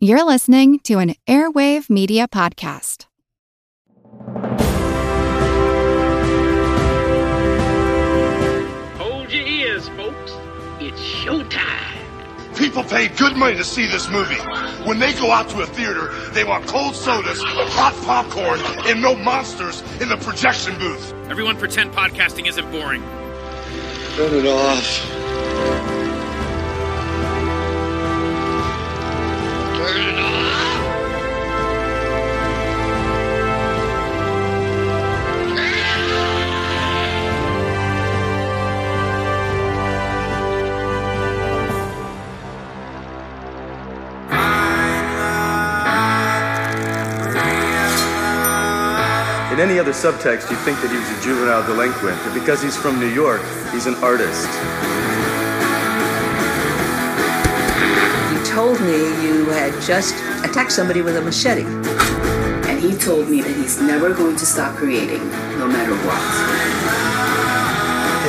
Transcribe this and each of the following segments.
You're listening to an Airwave Media Podcast. Hold your ears, folks. It's showtime. People pay good money to see this movie. When they go out to a theater, they want cold sodas, hot popcorn, and no monsters in the projection booth. Everyone pretend podcasting isn't boring. Turn it off. In any other subtext, you'd think that he was a juvenile delinquent, but because he's from New York, he's an artist. You told me you had just attacked somebody with a machete. And he told me that he's never going to stop creating, no matter what.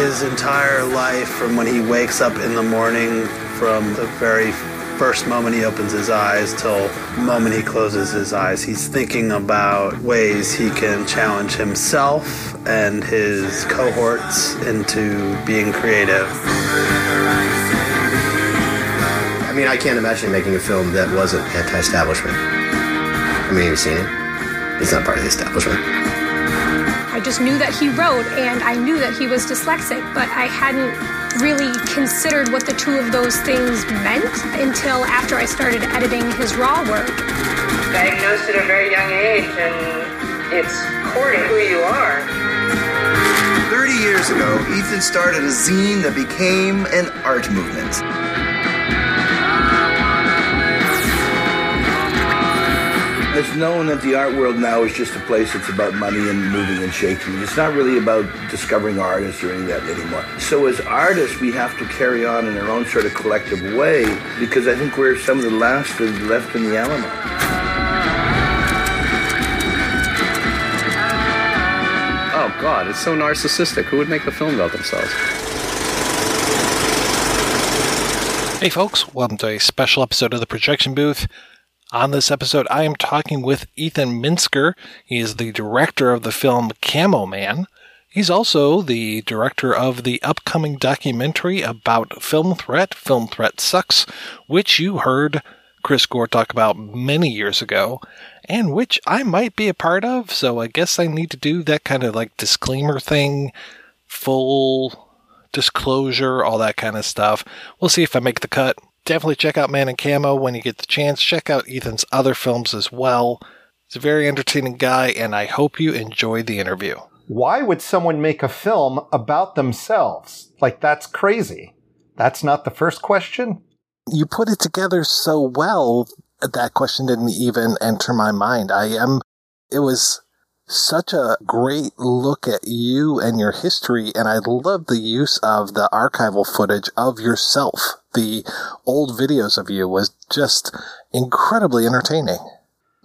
his entire life from when he wakes up in the morning from the very first moment he opens his eyes till the moment he closes his eyes he's thinking about ways he can challenge himself and his cohorts into being creative I mean, I can't imagine making a film that wasn't anti-establishment. I mean, you've seen it. It's not part of the establishment. I just knew that he wrote and I knew that he was dyslexic, but I hadn't really considered what the two of those things meant until after I started editing his raw work. diagnosed at a very young age, and it's core to who you are. 30 years ago, Ethan started a zine that became an art movement. It's known that the art world now is just a place that's about money and moving and shaking. It's not really about discovering artists or any of that anymore. So as artists, we have to carry on in our own sort of collective way because I think we're some of the last that are left in the Alamo. Oh God, it's so narcissistic. Who would make a film about themselves? Hey folks, welcome to a special episode of the Projection Booth. On this episode, I am talking with Ethan Minsker. He is the director of the film Camo Man. He's also the director of the upcoming documentary about Film Threat, Film Threat Sucks, which you heard Chris Gore talk about many years ago, and which I might be a part of, so I guess I need to do that kind of like disclaimer thing, full disclosure, all that kind of stuff. We'll see if I make the cut definitely check out Man in Camo when you get the chance. Check out Ethan's other films as well. He's a very entertaining guy, and I hope you enjoyed the interview. Why would someone make a film about themselves? Like, that's crazy. That's not the first question. You put it together so well, that question didn't even enter my mind. I am, it was such a great look at you and your history, and I love the use of the archival footage of yourself. The old videos of you was just incredibly entertaining.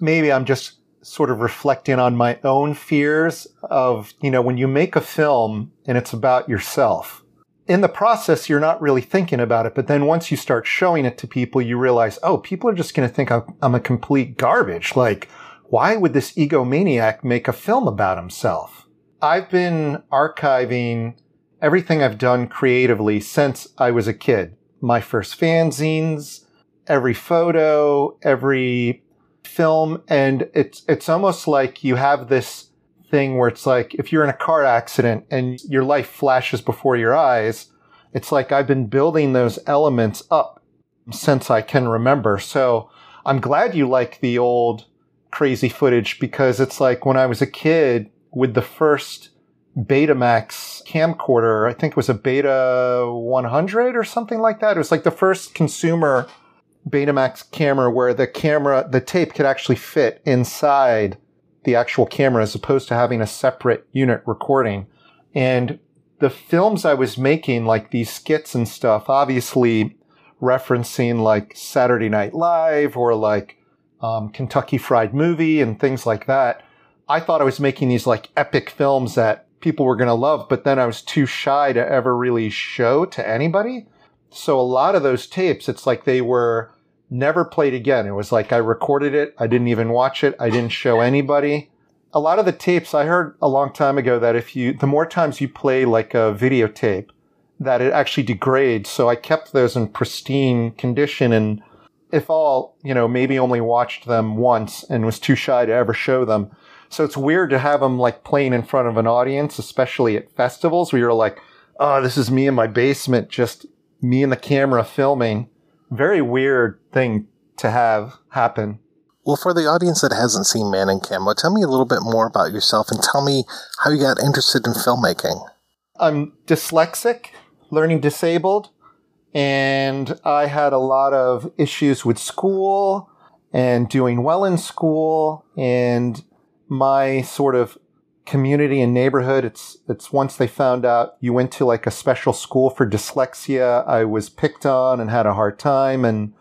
Maybe I'm just sort of reflecting on my own fears of, you know, when you make a film and it's about yourself. In the process, you're not really thinking about it, but then once you start showing it to people, you realize, oh, people are just going to think I'm, I'm a complete garbage. Like, why would this egomaniac make a film about himself? I've been archiving everything I've done creatively since I was a kid. My first fanzines, every photo, every film, and it's it's almost like you have this thing where it's like if you're in a car accident and your life flashes before your eyes, it's like I've been building those elements up since I can remember. So I'm glad you like the old crazy footage because it's like when I was a kid with the first Betamax camcorder, I think it was a Beta 100 or something like that. It was like the first consumer Betamax camera where the camera, the tape could actually fit inside the actual camera as opposed to having a separate unit recording. And the films I was making, like these skits and stuff, obviously referencing like Saturday Night Live or like um, Kentucky Fried Movie and things like that. I thought I was making these like epic films that people were going to love, but then I was too shy to ever really show to anybody. So a lot of those tapes, it's like they were never played again. It was like I recorded it. I didn't even watch it. I didn't show anybody. A lot of the tapes I heard a long time ago that if you, the more times you play like a videotape, that it actually degrades. So I kept those in pristine condition and if all, you know, maybe only watched them once and was too shy to ever show them. So it's weird to have them like playing in front of an audience, especially at festivals where you're like, oh, this is me in my basement, just me and the camera filming. Very weird thing to have happen. Well, for the audience that hasn't seen Man in Camo, tell me a little bit more about yourself and tell me how you got interested in filmmaking. I'm dyslexic, learning disabled, and I had a lot of issues with school and doing well in school and my sort of community and neighborhood. It's, it's once they found out you went to like a special school for dyslexia, I was picked on and had a hard time. And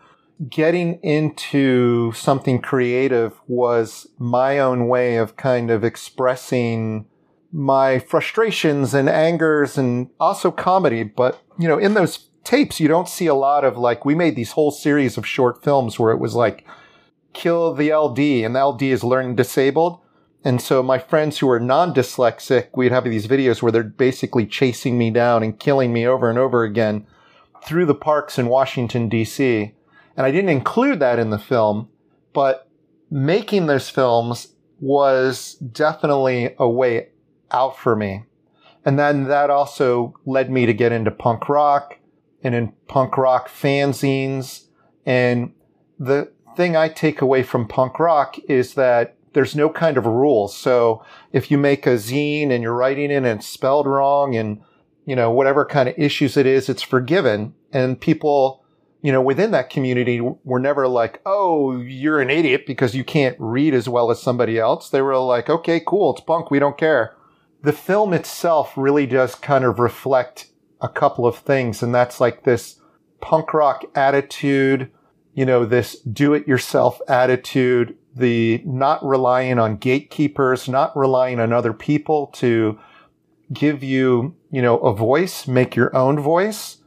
getting into something creative was my own way of kind of expressing my frustrations and angers and also comedy. But, you know, in those tapes, you don't see a lot of like, we made these whole series of short films where it was like, kill the LD and the LD is learning disabled. And so my friends who are non-dyslexic, we'd have these videos where they're basically chasing me down and killing me over and over again through the parks in Washington DC. And I didn't include that in the film, but making those films was definitely a way out for me. And then that also led me to get into punk rock and in punk rock fanzines. And the thing I take away from punk rock is that there's no kind of rules. So if you make a zine and you're writing it and it's spelled wrong and, you know, whatever kind of issues it is, it's forgiven. And people, you know, within that community were never like, oh, you're an idiot because you can't read as well as somebody else. They were like, okay, cool. It's punk. We don't care. The film itself really does kind of reflect a couple of things. And that's like this punk rock attitude, you know, this do it yourself attitude, the not relying on gatekeepers, not relying on other people to give you, you know, a voice, make your own voice.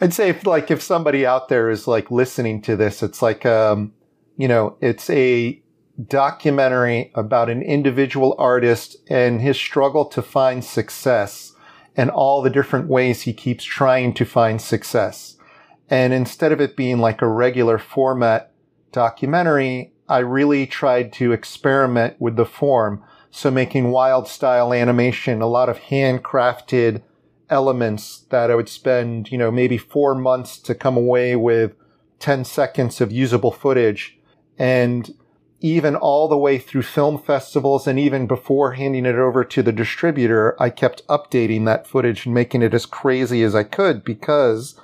I'd say if like if somebody out there is like listening to this, it's like um, you know, it's a documentary about an individual artist and his struggle to find success and all the different ways he keeps trying to find success. And instead of it being like a regular format documentary, I really tried to experiment with the form. So making wild style animation, a lot of handcrafted elements that I would spend, you know, maybe four months to come away with 10 seconds of usable footage. And even all the way through film festivals and even before handing it over to the distributor, I kept updating that footage and making it as crazy as I could because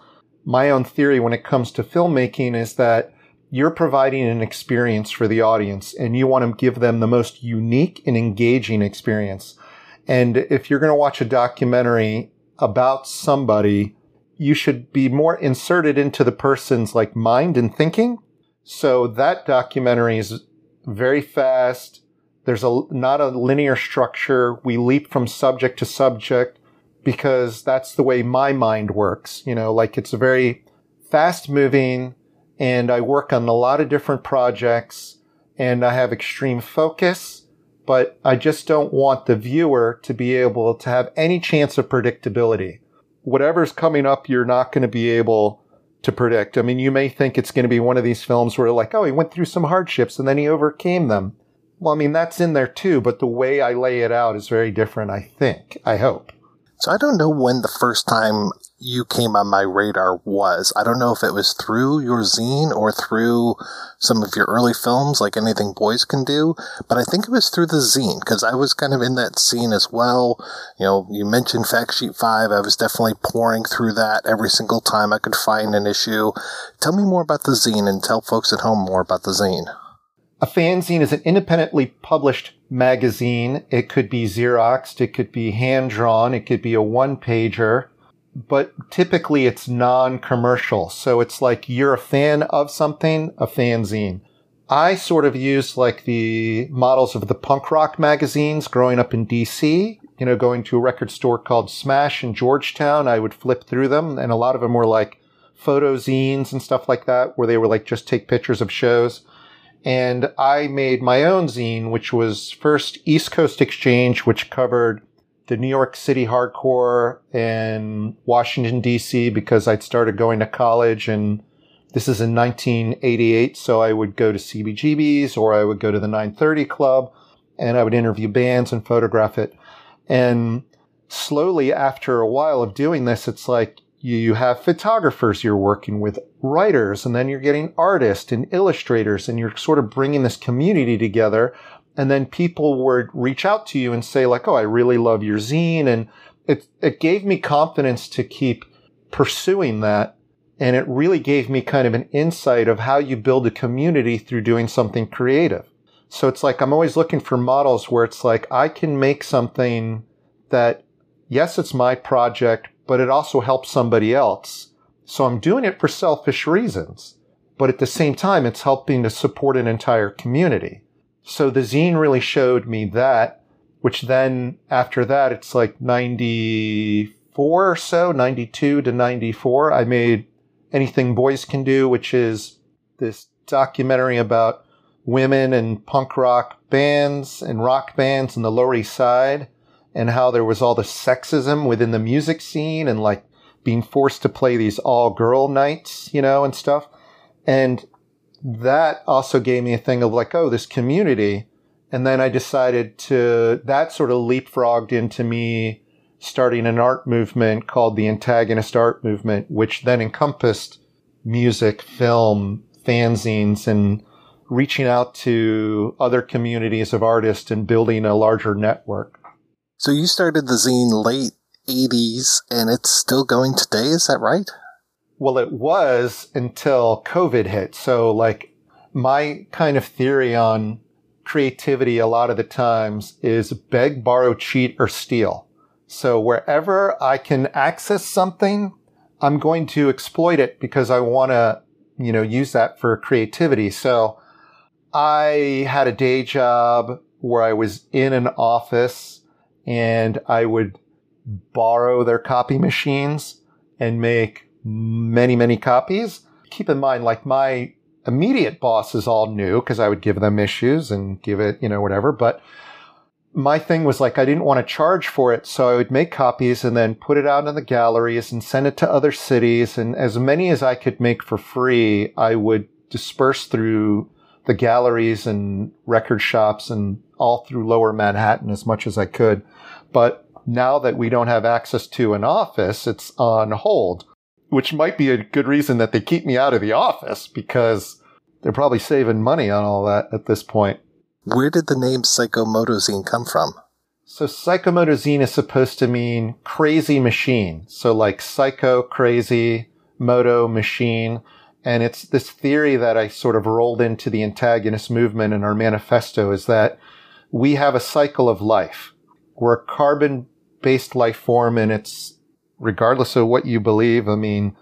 my own theory when it comes to filmmaking is that you're providing an experience for the audience and you want to give them the most unique and engaging experience. And if you're going to watch a documentary about somebody, you should be more inserted into the person's like mind and thinking. So that documentary is very fast. There's a, not a linear structure. We leap from subject to subject because that's the way my mind works. You know, like it's a very fast moving, and I work on a lot of different projects and I have extreme focus, but I just don't want the viewer to be able to have any chance of predictability. Whatever's coming up, you're not going to be able to predict. I mean, you may think it's going to be one of these films where like, oh, he went through some hardships and then he overcame them. Well, I mean, that's in there too, but the way I lay it out is very different, I think. I hope. So I don't know when the first time you came on my radar was. I don't know if it was through your zine or through some of your early films, like Anything Boys Can Do, but I think it was through the zine because I was kind of in that scene as well. You know, you mentioned Fact Sheet 5. I was definitely pouring through that every single time I could find an issue. Tell me more about the zine and tell folks at home more about the zine. A fanzine is an independently published magazine. It could be Xeroxed, it could be hand drawn, it could be a one pager, but typically it's non commercial. So it's like you're a fan of something, a fanzine. I sort of used like the models of the punk rock magazines growing up in DC. You know, going to a record store called Smash in Georgetown, I would flip through them, and a lot of them were like photo zines and stuff like that, where they were like just take pictures of shows. And I made my own zine, which was first East Coast Exchange, which covered the New York City hardcore in Washington DC because I'd started going to college and this is in 1988. So I would go to CBGB's or I would go to the 930 club and I would interview bands and photograph it. And slowly after a while of doing this, it's like you have photographers you're working with, writers, and then you're getting artists and illustrators and you're sort of bringing this community together and then people would reach out to you and say like, "Oh, I really love your zine," and it it gave me confidence to keep pursuing that, and it really gave me kind of an insight of how you build a community through doing something creative. So it's like I'm always looking for models where it's like I can make something that, yes, it's my project, but it also helps somebody else. So I'm doing it for selfish reasons, but at the same time, it's helping to support an entire community. So the zine really showed me that, which then after that, it's like 94 or so, 92 to 94. I made Anything Boys Can Do, which is this documentary about women and punk rock bands and rock bands in the Lower East Side and how there was all the sexism within the music scene and like being forced to play these all girl nights, you know, and stuff. And that also gave me a thing of like, oh, this community. And then I decided to, that sort of leapfrogged into me starting an art movement called the antagonist art movement, which then encompassed music, film, fanzines, and reaching out to other communities of artists and building a larger network. So you started the zine late 80s and it's still going today, is that right? Well, it was until COVID hit. So like my kind of theory on creativity a lot of the times is beg, borrow, cheat, or steal. So wherever I can access something, I'm going to exploit it because I want to, you know, use that for creativity. So I had a day job where I was in an office and I would borrow their copy machines and make many, many copies. Keep in mind, like my immediate boss is all new because I would give them issues and give it, you know, whatever. But my thing was like, I didn't want to charge for it. So I would make copies and then put it out in the galleries and send it to other cities. And as many as I could make for free, I would disperse through the galleries and record shops and all through lower Manhattan as much as I could. But now that we don't have access to an office, it's on hold which might be a good reason that they keep me out of the office because they're probably saving money on all that at this point. Where did the name Psychomotozine come from? So Psychomotozine is supposed to mean crazy machine. So like psycho, crazy, moto, machine. And it's this theory that I sort of rolled into the antagonist movement in our manifesto is that we have a cycle of life. We're a carbon based life form and it's regardless of what you believe. I mean,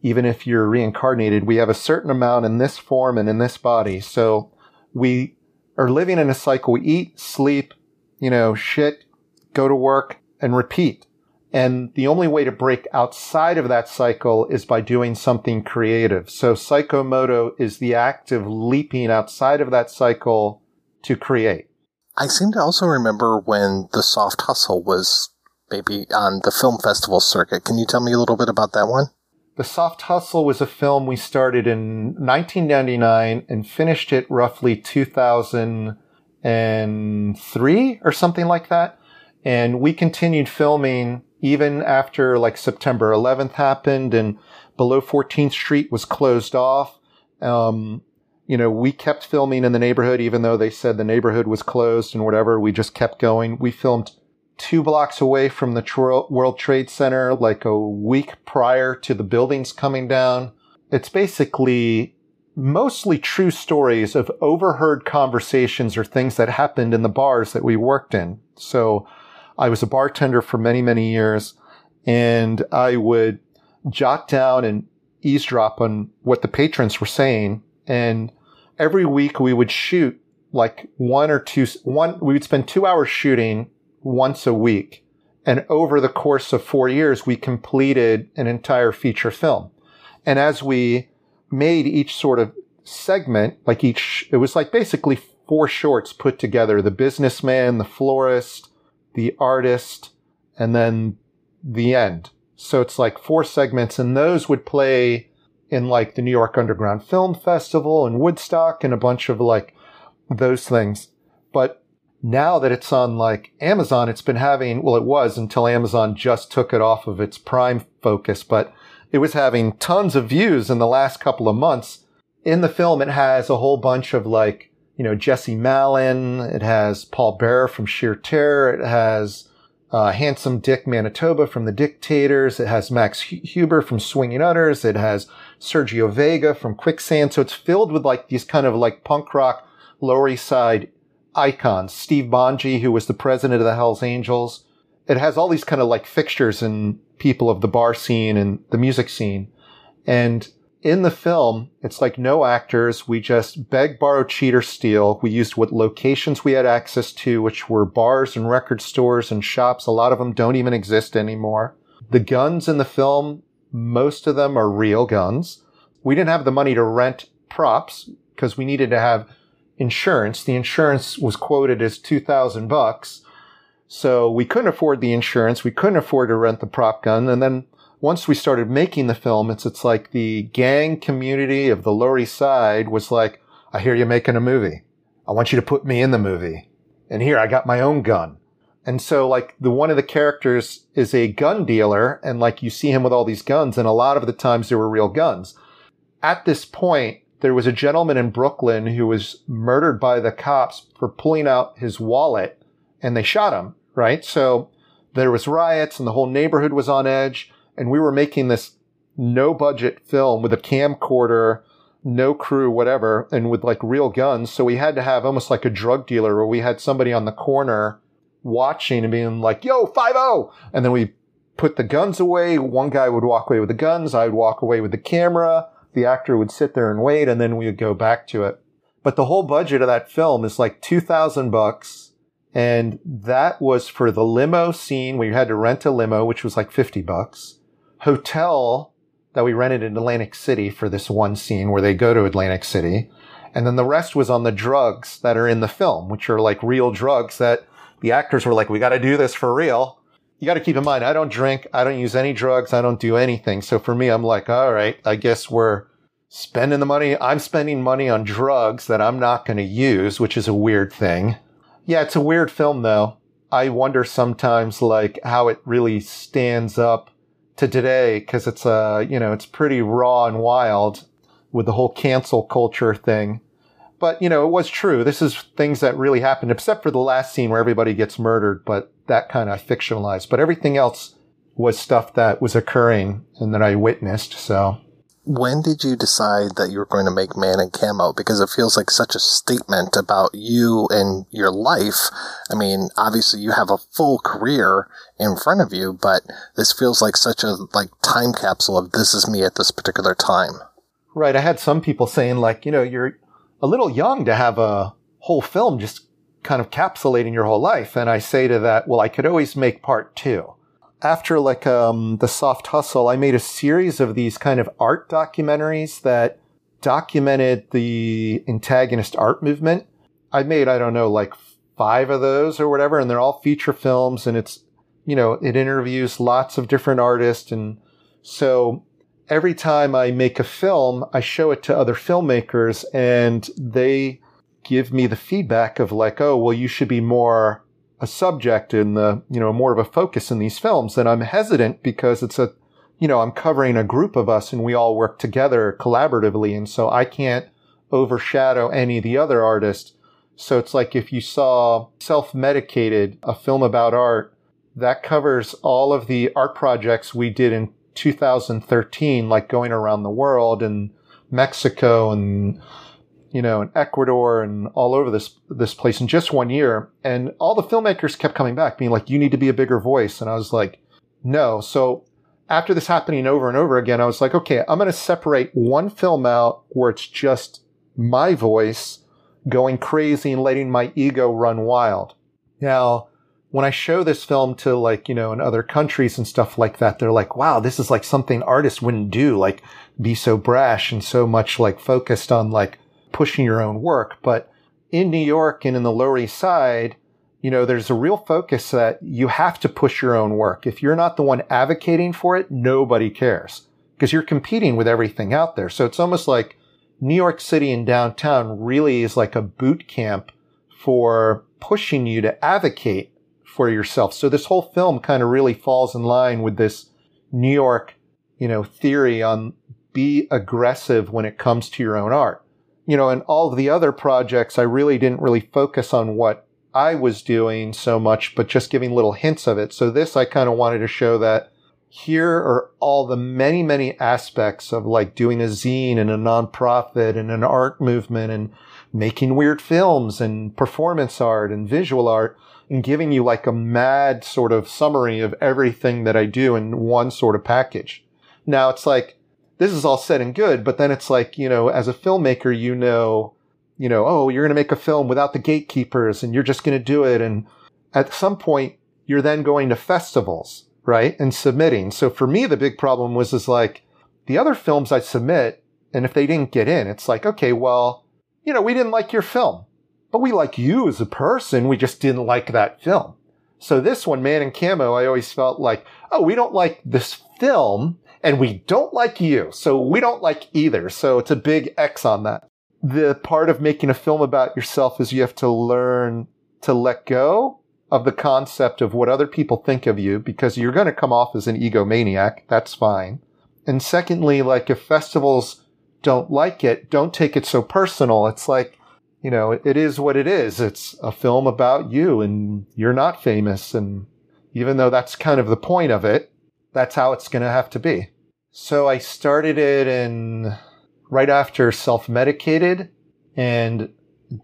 even if you're reincarnated, we have a certain amount in this form and in this body. So we are living in a cycle. We eat, sleep, you know, shit, go to work and repeat. And the only way to break outside of that cycle is by doing something creative. So psychomoto is the act of leaping outside of that cycle to create. I seem to also remember when the soft hustle was maybe on the film festival circuit. Can you tell me a little bit about that one? The Soft Hustle was a film we started in 1999 and finished it roughly 2003 or something like that. And we continued filming even after like September 11th happened and below 14th Street was closed off. Um, you know, we kept filming in the neighborhood, even though they said the neighborhood was closed and whatever. We just kept going. We filmed two blocks away from the World Trade Center, like a week prior to the buildings coming down. It's basically mostly true stories of overheard conversations or things that happened in the bars that we worked in. So I was a bartender for many, many years and I would jot down and eavesdrop on what the patrons were saying. And every week we would shoot like one or two, one, we would spend two hours shooting once a week. And over the course of four years, we completed an entire feature film. And as we made each sort of segment, like each, it was like basically four shorts put together the businessman, the florist, the artist, and then the end. So it's like four segments, and those would play in like the New York Underground Film Festival and Woodstock and a bunch of like those things. But now that it's on like Amazon, it's been having, well, it was until Amazon just took it off of its prime focus, but it was having tons of views in the last couple of months. In the film, it has a whole bunch of like, you know, Jesse Malin. It has Paul Bearer from Sheer Terror. It has uh, Handsome Dick Manitoba from The Dictators. It has Max Huber from Swinging Utters. It has Sergio Vega from Quicksand. So it's filled with like these kind of like punk rock Lower East Side icons. Steve Bonji, who was the president of the Hells Angels. It has all these kind of like fixtures and people of the bar scene and the music scene. And in the film, it's like no actors. We just beg, borrow, cheat, or steal. We used what locations we had access to, which were bars and record stores and shops. A lot of them don't even exist anymore. The guns in the film, most of them are real guns. We didn't have the money to rent props because we needed to have insurance. The insurance was quoted as 2000 bucks. So we couldn't afford the insurance. We couldn't afford to rent the prop gun. And then once we started making the film, it's, it's like the gang community of the Lower East Side was like, I hear you're making a movie. I want you to put me in the movie. And here I got my own gun. And so like the one of the characters is a gun dealer and like you see him with all these guns and a lot of the times there were real guns. At this point, there was a gentleman in Brooklyn who was murdered by the cops for pulling out his wallet and they shot him, right? So there was riots and the whole neighborhood was on edge and we were making this no budget film with a camcorder, no crew, whatever, and with like real guns. So we had to have almost like a drug dealer where we had somebody on the corner watching and being like, yo, 5-0. And then we put the guns away. One guy would walk away with the guns. I would walk away with the camera. The actor would sit there and wait and then we would go back to it. But the whole budget of that film is like 2000 bucks. And that was for the limo scene where you had to rent a limo, which was like 50 bucks. Hotel that we rented in Atlantic City for this one scene where they go to Atlantic City. And then the rest was on the drugs that are in the film, which are like real drugs that the actors were like, we got to do this for real. You got to keep in mind, I don't drink. I don't use any drugs. I don't do anything. So for me, I'm like, all right, I guess we're spending the money. I'm spending money on drugs that I'm not going to use, which is a weird thing. Yeah, it's a weird film though. I wonder sometimes like how it really stands up to today because it's uh you know it's pretty raw and wild with the whole cancel culture thing. But you know it was true. This is things that really happened, except for the last scene where everybody gets murdered. But that kind of fictionalized. But everything else was stuff that was occurring and that I witnessed. So when did you decide that you were going to make Man in Camo? Because it feels like such a statement about you and your life. I mean, obviously you have a full career in front of you, but this feels like such a like time capsule of this is me at this particular time. Right. I had some people saying like, you know, you're a little young to have a whole film just kind of capsulating your whole life. And I say to that, well, I could always make part two after like um, the soft hustle, I made a series of these kind of art documentaries that documented the antagonist art movement. I made, I don't know, like five of those or whatever, and they're all feature films and it's, you know, it interviews lots of different artists. And so every time I make a film, I show it to other filmmakers and they give me the feedback of like, oh, well, you should be more a subject in the, you know, more of a focus in these films. And I'm hesitant because it's a, you know, I'm covering a group of us and we all work together collaboratively. And so I can't overshadow any of the other artists. So it's like if you saw self-medicated, a film about art, that covers all of the art projects we did in 2013, like going around the world and Mexico and you know, in Ecuador and all over this this place in just one year. And all the filmmakers kept coming back, being like, "You need to be a bigger voice." And I was like, "No." So after this happening over and over again, I was like, "Okay, I'm going to separate one film out where it's just my voice going crazy and letting my ego run wild." Now, when I show this film to like, you know, in other countries and stuff like that, they're like, wow, this is like something artists wouldn't do, like be so brash and so much like focused on like pushing your own work. But in New York and in the Lower East Side, you know, there's a real focus that you have to push your own work. If you're not the one advocating for it, nobody cares because you're competing with everything out there. So it's almost like New York City and downtown really is like a boot camp for pushing you to advocate for yourself. So this whole film kind of really falls in line with this New York, you know, theory on be aggressive when it comes to your own art. You know, and all of the other projects, I really didn't really focus on what I was doing so much, but just giving little hints of it. So this, I kind of wanted to show that here are all the many, many aspects of like doing a zine and a nonprofit and an art movement and making weird films and performance art and visual art and giving you like a mad sort of summary of everything that I do in one sort of package. Now it's like, this is all said and good, but then it's like, you know, as a filmmaker, you know, you know, oh, you're going to make a film without the gatekeepers and you're just going to do it. And at some point, you're then going to festivals, right? And submitting. So for me, the big problem was is like the other films I submit, and if they didn't get in, it's like, okay, well, you know, we didn't like your film but we like you as a person. We just didn't like that film. So this one, Man in Camo, I always felt like, oh, we don't like this film and we don't like you. So we don't like either. So it's a big X on that. The part of making a film about yourself is you have to learn to let go of the concept of what other people think of you because you're going to come off as an egomaniac. That's fine. And secondly, like if festivals don't like it, don't take it so personal. It's like, you know, it is what it is. It's a film about you and you're not famous. And even though that's kind of the point of it, that's how it's going to have to be. So I started it in right after self medicated and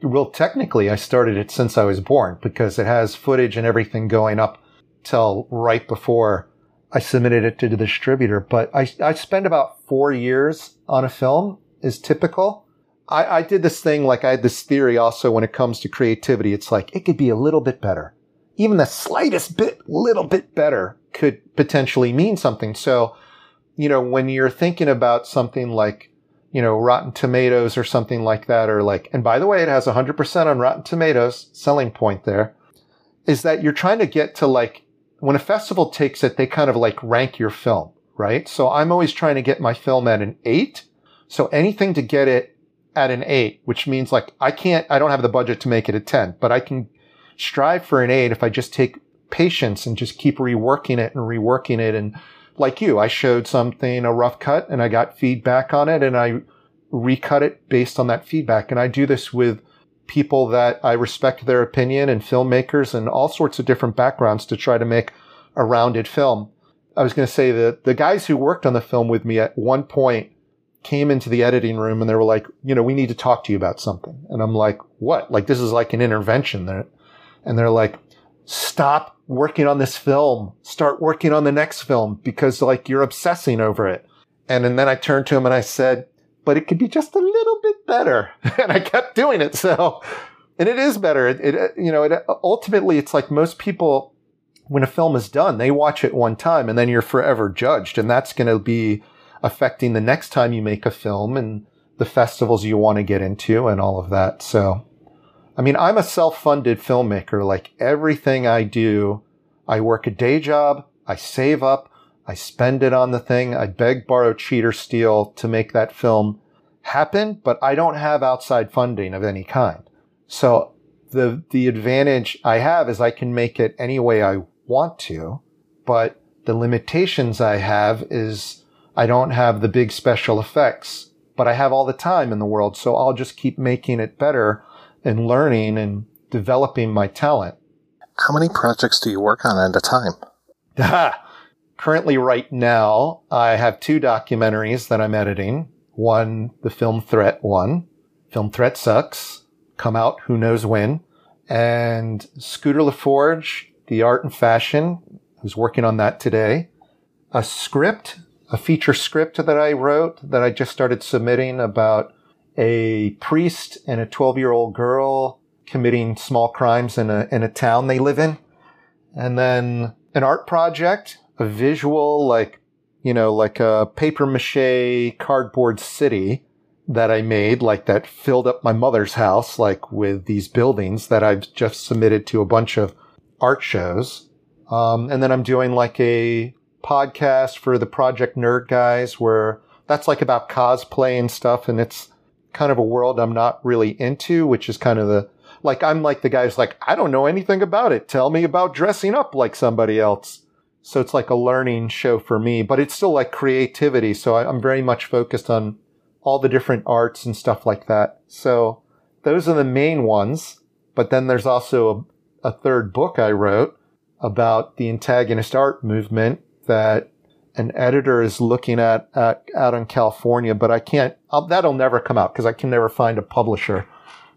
well, technically I started it since I was born because it has footage and everything going up till right before I submitted it to the distributor. But I, I spent about four years on a film is typical. I, I did this thing like I had this theory also when it comes to creativity. It's like it could be a little bit better. Even the slightest bit, little bit better could potentially mean something. So, you know, when you're thinking about something like, you know, Rotten Tomatoes or something like that, or like, and by the way, it has 100% on Rotten Tomatoes, selling point there, is that you're trying to get to like, when a festival takes it, they kind of like rank your film, right? So I'm always trying to get my film at an eight. So anything to get it at an eight, which means like I can't, I don't have the budget to make it a 10, but I can strive for an eight if I just take patience and just keep reworking it and reworking it. And like you, I showed something, a rough cut and I got feedback on it and I recut it based on that feedback. And I do this with people that I respect their opinion and filmmakers and all sorts of different backgrounds to try to make a rounded film. I was going to say that the guys who worked on the film with me at one point came into the editing room and they were like, you know, we need to talk to you about something. And I'm like, what? Like, this is like an intervention there. And they're like, stop working on this film. Start working on the next film because like you're obsessing over it. And, and then I turned to him and I said, but it could be just a little bit better. and I kept doing it. So, and it is better. It, it you know, it, ultimately it's like most people, when a film is done, they watch it one time and then you're forever judged. And that's going to be, affecting the next time you make a film and the festivals you want to get into and all of that. So, I mean, I'm a self-funded filmmaker. Like everything I do, I work a day job, I save up, I spend it on the thing, I beg, borrow, cheat, or steal to make that film happen, but I don't have outside funding of any kind. So the, the advantage I have is I can make it any way I want to, but the limitations I have is I don't have the big special effects, but I have all the time in the world. So I'll just keep making it better and learning and developing my talent. How many projects do you work on at a time? Currently, right now, I have two documentaries that I'm editing. One, the film threat one. Film threat sucks. Come out who knows when. And Scooter LaForge, the art and fashion, who's working on that today. A script a feature script that I wrote that I just started submitting about a priest and a 12 year old girl committing small crimes in a, in a town they live in. and then an art project, a visual, like, you know, like a paper mache cardboard city that I made, like that filled up my mother's house, like with these buildings that I've just submitted to a bunch of art shows. Um, and then I'm doing like a podcast for the Project Nerd guys where that's like about cosplay and stuff. And it's kind of a world I'm not really into, which is kind of the, like, I'm like the guy's like, I don't know anything about it. Tell me about dressing up like somebody else. So it's like a learning show for me, but it's still like creativity. So I, I'm very much focused on all the different arts and stuff like that. So those are the main ones. But then there's also a, a third book I wrote about the antagonist art movement that an editor is looking at, out in California, but I can't, I'll, that'll never come out because I can never find a publisher.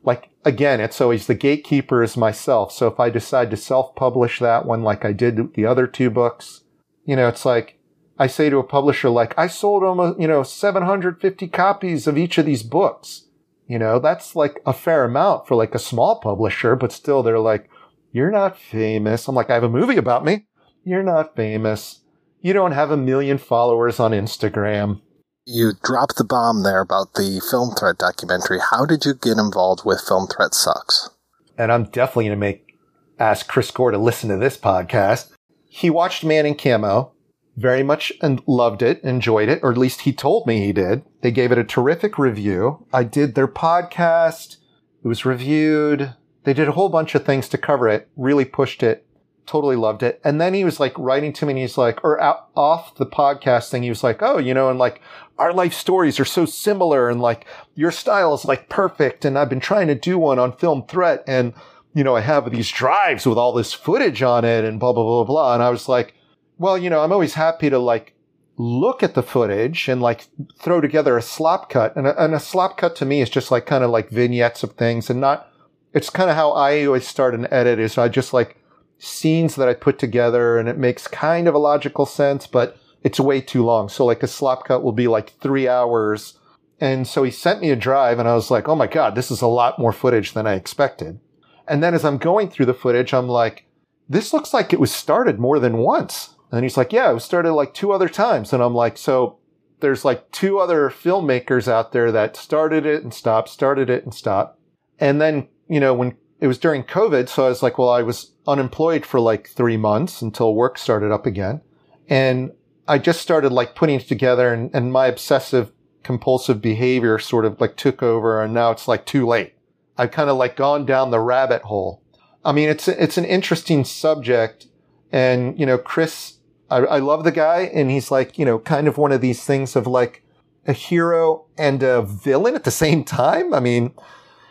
Like again, it's always the gatekeeper is myself. So if I decide to self-publish that one, like I did the other two books, you know, it's like I say to a publisher, like I sold them, you know, 750 copies of each of these books. You know, that's like a fair amount for like a small publisher, but still they're like, you're not famous. I'm like, I have a movie about me. You're not famous. You don't have a million followers on Instagram. You dropped the bomb there about the Film Threat documentary. How did you get involved with Film Threat Sucks? And I'm definitely going to make, ask Chris Gore to listen to this podcast. He watched Man in Camo, very much and loved it, enjoyed it, or at least he told me he did. They gave it a terrific review. I did their podcast. It was reviewed. They did a whole bunch of things to cover it, really pushed it, totally loved it. And then he was like writing to me and he's like, or out, off the podcast thing, he was like, oh, you know, and like our life stories are so similar and like your style is like perfect. And I've been trying to do one on film threat and, you know, I have these drives with all this footage on it and blah, blah, blah, blah. And I was like, well, you know, I'm always happy to like look at the footage and like throw together a slop cut. And a, and a slop cut to me is just like kind of like vignettes of things and not, it's kind of how I always start an edit is I just like scenes that I put together and it makes kind of a logical sense, but it's way too long. So like a slop cut will be like three hours. And so he sent me a drive and I was like, Oh my God, this is a lot more footage than I expected. And then as I'm going through the footage, I'm like, this looks like it was started more than once. And he's like, yeah, it was started like two other times. And I'm like, so there's like two other filmmakers out there that started it and stopped, started it and stopped. And then you know, when it was during COVID, so I was like, well, I was unemployed for like three months until work started up again. And I just started like putting it together and, and my obsessive compulsive behavior sort of like took over and now it's like too late. I've kind of like gone down the rabbit hole. I mean, it's, it's an interesting subject. And, you know, Chris, I, I love the guy and he's like, you know, kind of one of these things of like a hero and a villain at the same time. I mean,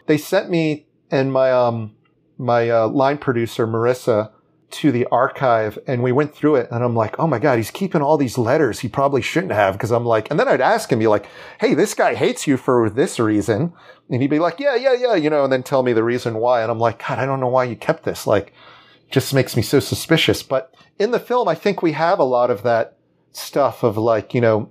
they sent me and my um my uh, line producer Marissa to the archive and we went through it and I'm like, oh my God, he's keeping all these letters he probably shouldn't have. Cause I'm like, and then I'd ask him, be like, hey, this guy hates you for this reason. And he'd be like, yeah, yeah, yeah, you know, and then tell me the reason why. And I'm like, God, I don't know why you kept this. Like, just makes me so suspicious. But in the film, I think we have a lot of that stuff of like, you know,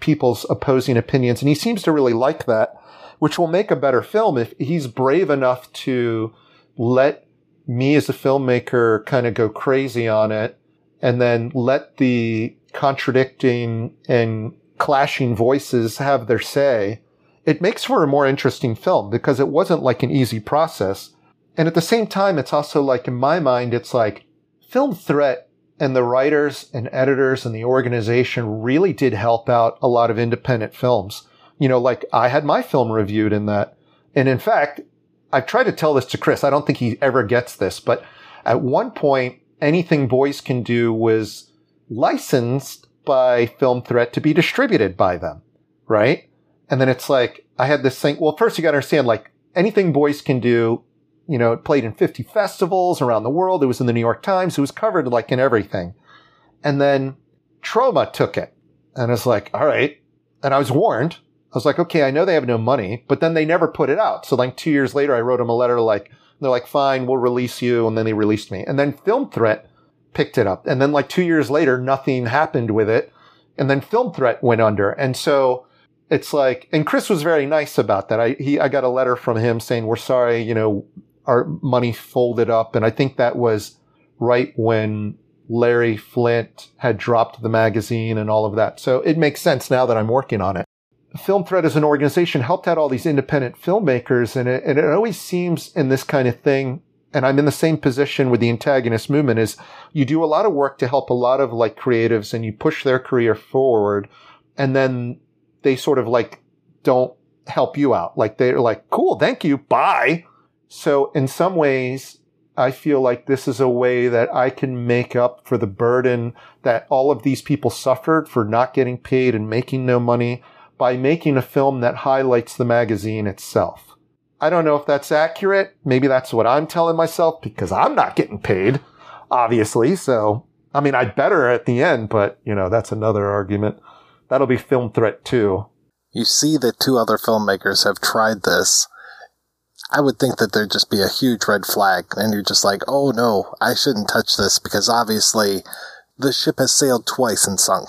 people's opposing opinions. And he seems to really like that which will make a better film if he's brave enough to let me as a filmmaker kind of go crazy on it and then let the contradicting and clashing voices have their say. It makes for a more interesting film because it wasn't like an easy process. And at the same time, it's also like, in my mind, it's like film threat and the writers and editors and the organization really did help out a lot of independent films you know, like I had my film reviewed in that. And in fact, I've tried to tell this to Chris. I don't think he ever gets this, but at one point, anything boys can do was licensed by Film Threat to be distributed by them, right? And then it's like, I had this thing. Well, first you got to understand, like anything boys can do, you know, it played in 50 festivals around the world. It was in the New York Times. It was covered like in everything. And then Troma took it and it's like, all right. And I was warned I was like, okay, I know they have no money, but then they never put it out. So like two years later, I wrote them a letter like, they're like, fine, we'll release you. And then they released me. And then Film Threat picked it up. And then like two years later, nothing happened with it. And then Film Threat went under. And so it's like, and Chris was very nice about that. I, he, I got a letter from him saying, we're sorry, you know, our money folded up. And I think that was right when Larry Flynt had dropped the magazine and all of that. So it makes sense now that I'm working on it. Film Threat as an organization helped out all these independent filmmakers and it, and it always seems in this kind of thing, and I'm in the same position with the antagonist movement is you do a lot of work to help a lot of like creatives and you push their career forward and then they sort of like don't help you out. Like they're like, cool, thank you, bye. So in some ways, I feel like this is a way that I can make up for the burden that all of these people suffered for not getting paid and making no money by making a film that highlights the magazine itself. I don't know if that's accurate. Maybe that's what I'm telling myself because I'm not getting paid, obviously. So, I mean, I'd better at the end, but you know, that's another argument. That'll be Film Threat 2. You see that two other filmmakers have tried this I would think that there'd just be a huge red flag, and you're just like, oh no, I shouldn't touch this because obviously the ship has sailed twice and sunk.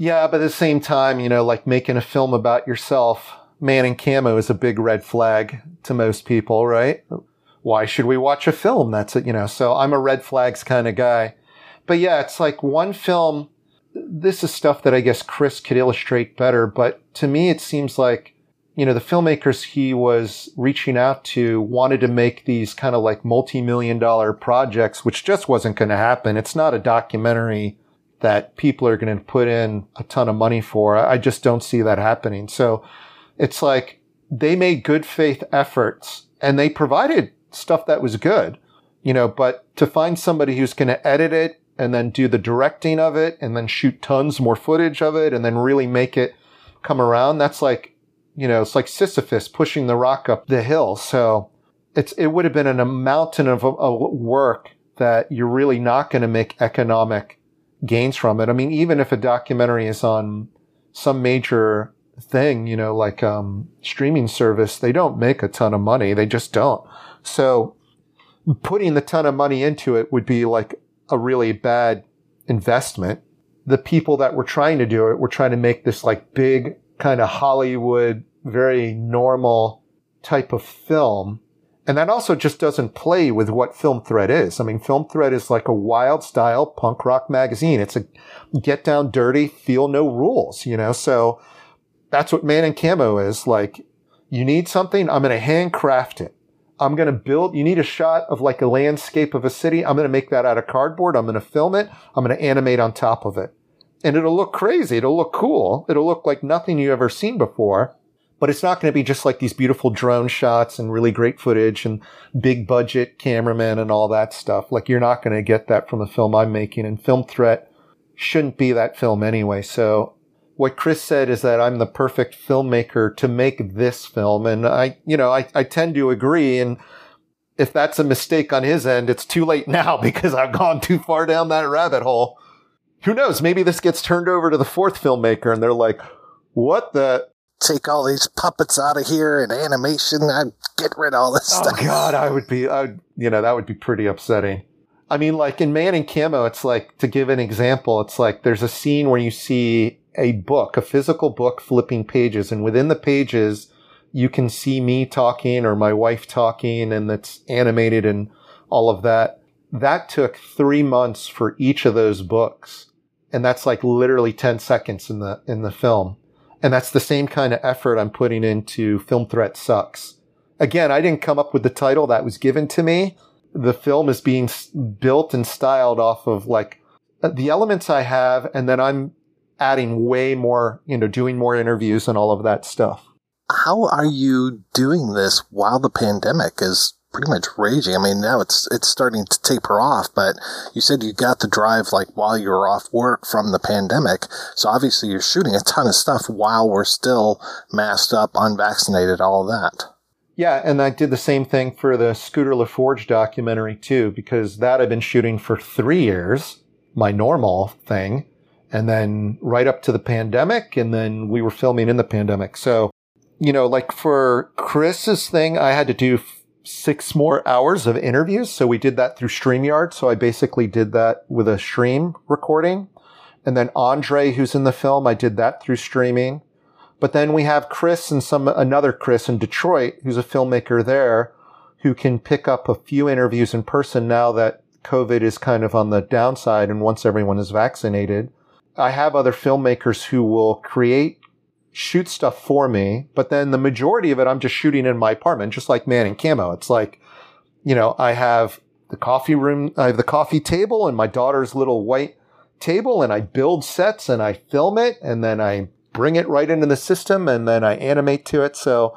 Yeah, but at the same time, you know, like making a film about yourself, man in camo is a big red flag to most people, right? Why should we watch a film? That's it, you know, so I'm a red flags kind of guy. But yeah, it's like one film. This is stuff that I guess Chris could illustrate better, but to me, it seems like you know, the filmmakers he was reaching out to wanted to make these kind of like multi-million dollar projects, which just wasn't going to happen. It's not a documentary that people are going to put in a ton of money for. I just don't see that happening. So it's like they made good faith efforts and they provided stuff that was good, you know, but to find somebody who's going to edit it and then do the directing of it and then shoot tons more footage of it and then really make it come around, that's like you know, it's like Sisyphus pushing the rock up the hill. So it's, it would have been a mountain of, of work that you're really not going to make economic gains from it. I mean, even if a documentary is on some major thing, you know, like, um, streaming service, they don't make a ton of money. They just don't. So putting the ton of money into it would be like a really bad investment. The people that were trying to do it were trying to make this like big kind of Hollywood, very normal type of film. And that also just doesn't play with what Film Threat is. I mean, Film Threat is like a wild style punk rock magazine. It's a get down dirty, feel no rules, you know? So that's what Man in Camo is. Like, you need something, I'm going to handcraft it. I'm going to build, you need a shot of like a landscape of a city. I'm going to make that out of cardboard. I'm going to film it. I'm going to animate on top of it and it'll look crazy. It'll look cool. It'll look like nothing you've ever seen before, but it's not going to be just like these beautiful drone shots and really great footage and big budget cameramen and all that stuff. Like you're not going to get that from a film I'm making and Film Threat shouldn't be that film anyway. So what Chris said is that I'm the perfect filmmaker to make this film. And I, you know, I, I tend to agree. And if that's a mistake on his end, it's too late now because I've gone too far down that rabbit hole who knows? Maybe this gets turned over to the fourth filmmaker and they're like, what the? Take all these puppets out of here and animation. I get rid of all this oh, stuff. God, I would be, I would, you know, that would be pretty upsetting. I mean, like in Man in Camo, it's like, to give an example, it's like there's a scene where you see a book, a physical book flipping pages. And within the pages, you can see me talking or my wife talking and it's animated and all of that. That took three months for each of those books and that's like literally 10 seconds in the in the film and that's the same kind of effort i'm putting into film threat sucks. Again i didn't come up with the title that was given to me. The film is being built and styled off of like uh, the elements i have and then i'm adding way more you know doing more interviews and all of that stuff. How are you doing this while the pandemic is pretty much raging. I mean, now it's it's starting to taper off, but you said you got the drive like while you were off work from the pandemic. So obviously you're shooting a ton of stuff while we're still masked up, unvaccinated, all that. Yeah, and I did the same thing for the Scooter LaForge documentary too, because that I've been shooting for three years, my normal thing, and then right up to the pandemic, and then we were filming in the pandemic. So, you know, like for Chris's thing, I had to do six more hours of interviews. So we did that through StreamYard. So I basically did that with a stream recording. And then Andre, who's in the film, I did that through streaming. But then we have Chris and some, another Chris in Detroit, who's a filmmaker there, who can pick up a few interviews in person now that COVID is kind of on the downside and once everyone is vaccinated, I have other filmmakers who will create, shoot stuff for me, but then the majority of it I'm just shooting in my apartment, just like Man in Camo. It's like, you know, I have the coffee room, I have the coffee table and my daughter's little white table and I build sets and I film it and then I bring it right into the system and then I animate to it. So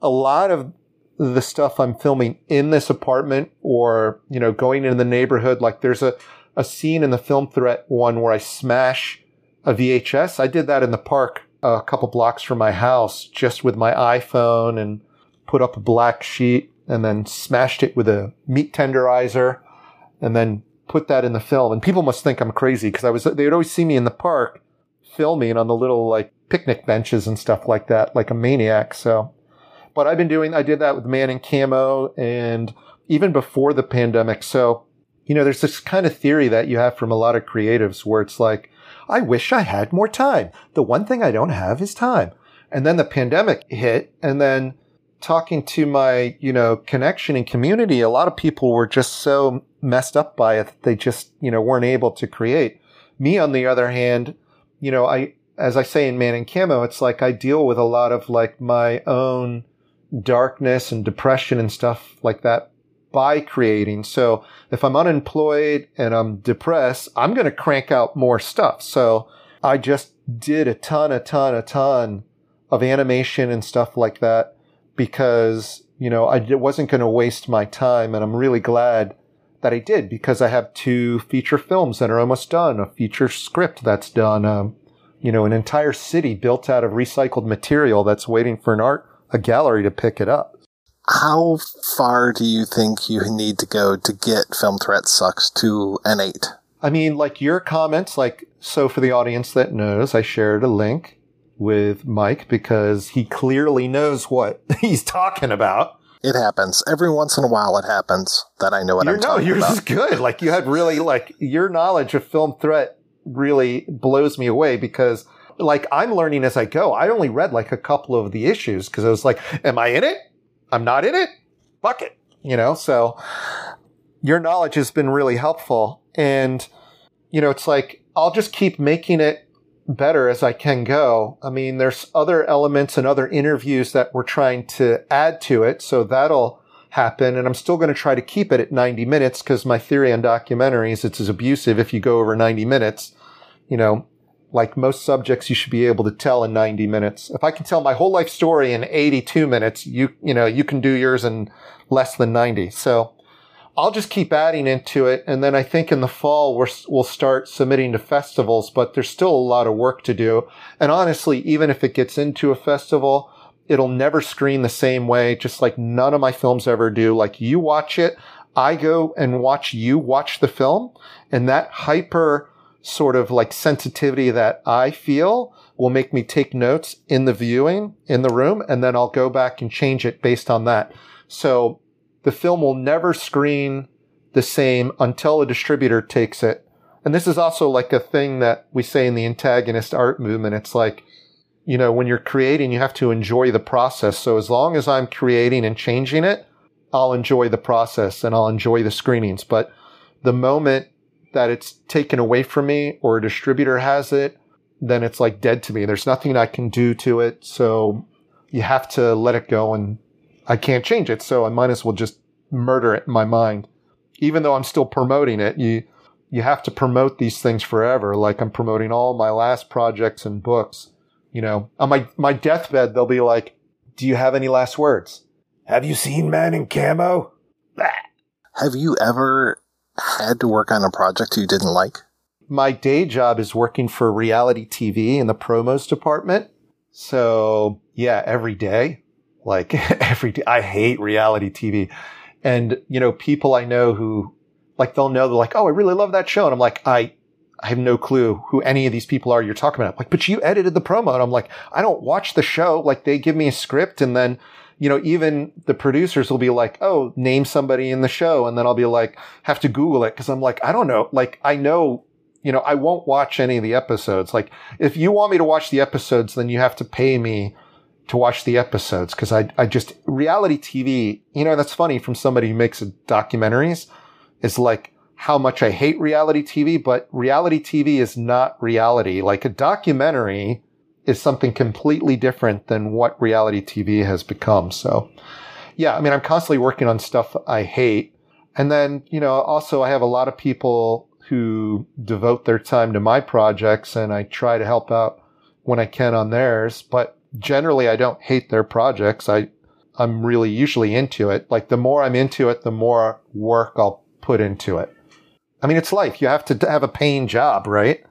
a lot of the stuff I'm filming in this apartment or, you know, going into the neighborhood, like there's a, a scene in the film threat one where I smash a VHS. I did that in the park a couple blocks from my house just with my iPhone and put up a black sheet and then smashed it with a meat tenderizer and then put that in the film. And people must think I'm crazy because I was, they would always see me in the park filming on the little like picnic benches and stuff like that, like a maniac. So, but I've been doing, I did that with Man in Camo and even before the pandemic. So, you know, there's this kind of theory that you have from a lot of creatives where it's like, I wish I had more time. The one thing I don't have is time. And then the pandemic hit and then talking to my, you know, connection and community, a lot of people were just so messed up by it that they just, you know, weren't able to create. Me, on the other hand, you know, I, as I say in Man in Camo, it's like I deal with a lot of like my own darkness and depression and stuff like that by creating. So if I'm unemployed and I'm depressed, I'm going to crank out more stuff. So I just did a ton, a ton, a ton of animation and stuff like that because, you know, I wasn't going to waste my time. And I'm really glad that I did because I have two feature films that are almost done, a feature script that's done, um, you know, an entire city built out of recycled material that's waiting for an art, a gallery to pick it up. How far do you think you need to go to get Film Threat Sucks to an 8? I mean, like your comments, like, so for the audience that knows, I shared a link with Mike because he clearly knows what he's talking about. It happens. Every once in a while it happens that I know what you're, I'm no, talking about. No, yours is good. Like you had really like your knowledge of film threat really blows me away because like I'm learning as I go. I only read like a couple of the issues because I was like, am I in it? I'm not in it. Fuck it. You know, so your knowledge has been really helpful. And, you know, it's like, I'll just keep making it better as I can go. I mean, there's other elements and other interviews that we're trying to add to it. So that'll happen. And I'm still going to try to keep it at 90 minutes because my theory on documentaries, it's as abusive if you go over 90 minutes. You know, like most subjects, you should be able to tell in 90 minutes. If I can tell my whole life story in 82 minutes, you, you know, you can do yours in less than 90. So I'll just keep adding into it. And then I think in the fall, we're, we'll start submitting to festivals, but there's still a lot of work to do. And honestly, even if it gets into a festival, it'll never screen the same way, just like none of my films ever do. Like you watch it, I go and watch you watch the film and that hyper sort of like sensitivity that I feel will make me take notes in the viewing in the room. And then I'll go back and change it based on that. So the film will never screen the same until a distributor takes it. And this is also like a thing that we say in the antagonist art movement. It's like, you know, when you're creating, you have to enjoy the process. So as long as I'm creating and changing it, I'll enjoy the process and I'll enjoy the screenings. But the moment that it's taken away from me or a distributor has it, then it's like dead to me. There's nothing I can do to it. So you have to let it go and I can't change it. So I might as well just murder it in my mind. Even though I'm still promoting it, you, you have to promote these things forever. Like I'm promoting all my last projects and books. You know, on my, my deathbed, they'll be like, do you have any last words? Have you seen Man in Camo? Have you ever had to work on a project you didn't like? My day job is working for reality TV in the promos department. So yeah, every day, like every day, I hate reality TV. And, you know, people I know who like, they'll know they're like, Oh, I really love that show. And I'm like, I, I have no clue who any of these people are you're talking about. I'm like, but you edited the promo. And I'm like, I don't watch the show. Like they give me a script and then, you know, even the producers will be like, Oh, name somebody in the show. And then I'll be like, have to Google it. Cause I'm like, I don't know. Like I know, you know, I won't watch any of the episodes. Like if you want me to watch the episodes, then you have to pay me to watch the episodes. Cause I, I just reality TV, you know, that's funny from somebody who makes documentaries is like, how much I hate reality TV, but reality TV is not reality. Like a documentary is something completely different than what reality TV has become. So yeah, I mean, I'm constantly working on stuff I hate. And then, you know, also I have a lot of people who devote their time to my projects and I try to help out when I can on theirs. But generally, I don't hate their projects. I, I'm really usually into it. Like the more I'm into it, the more work I'll put into it. I mean, it's life. You have to have a paying job, right?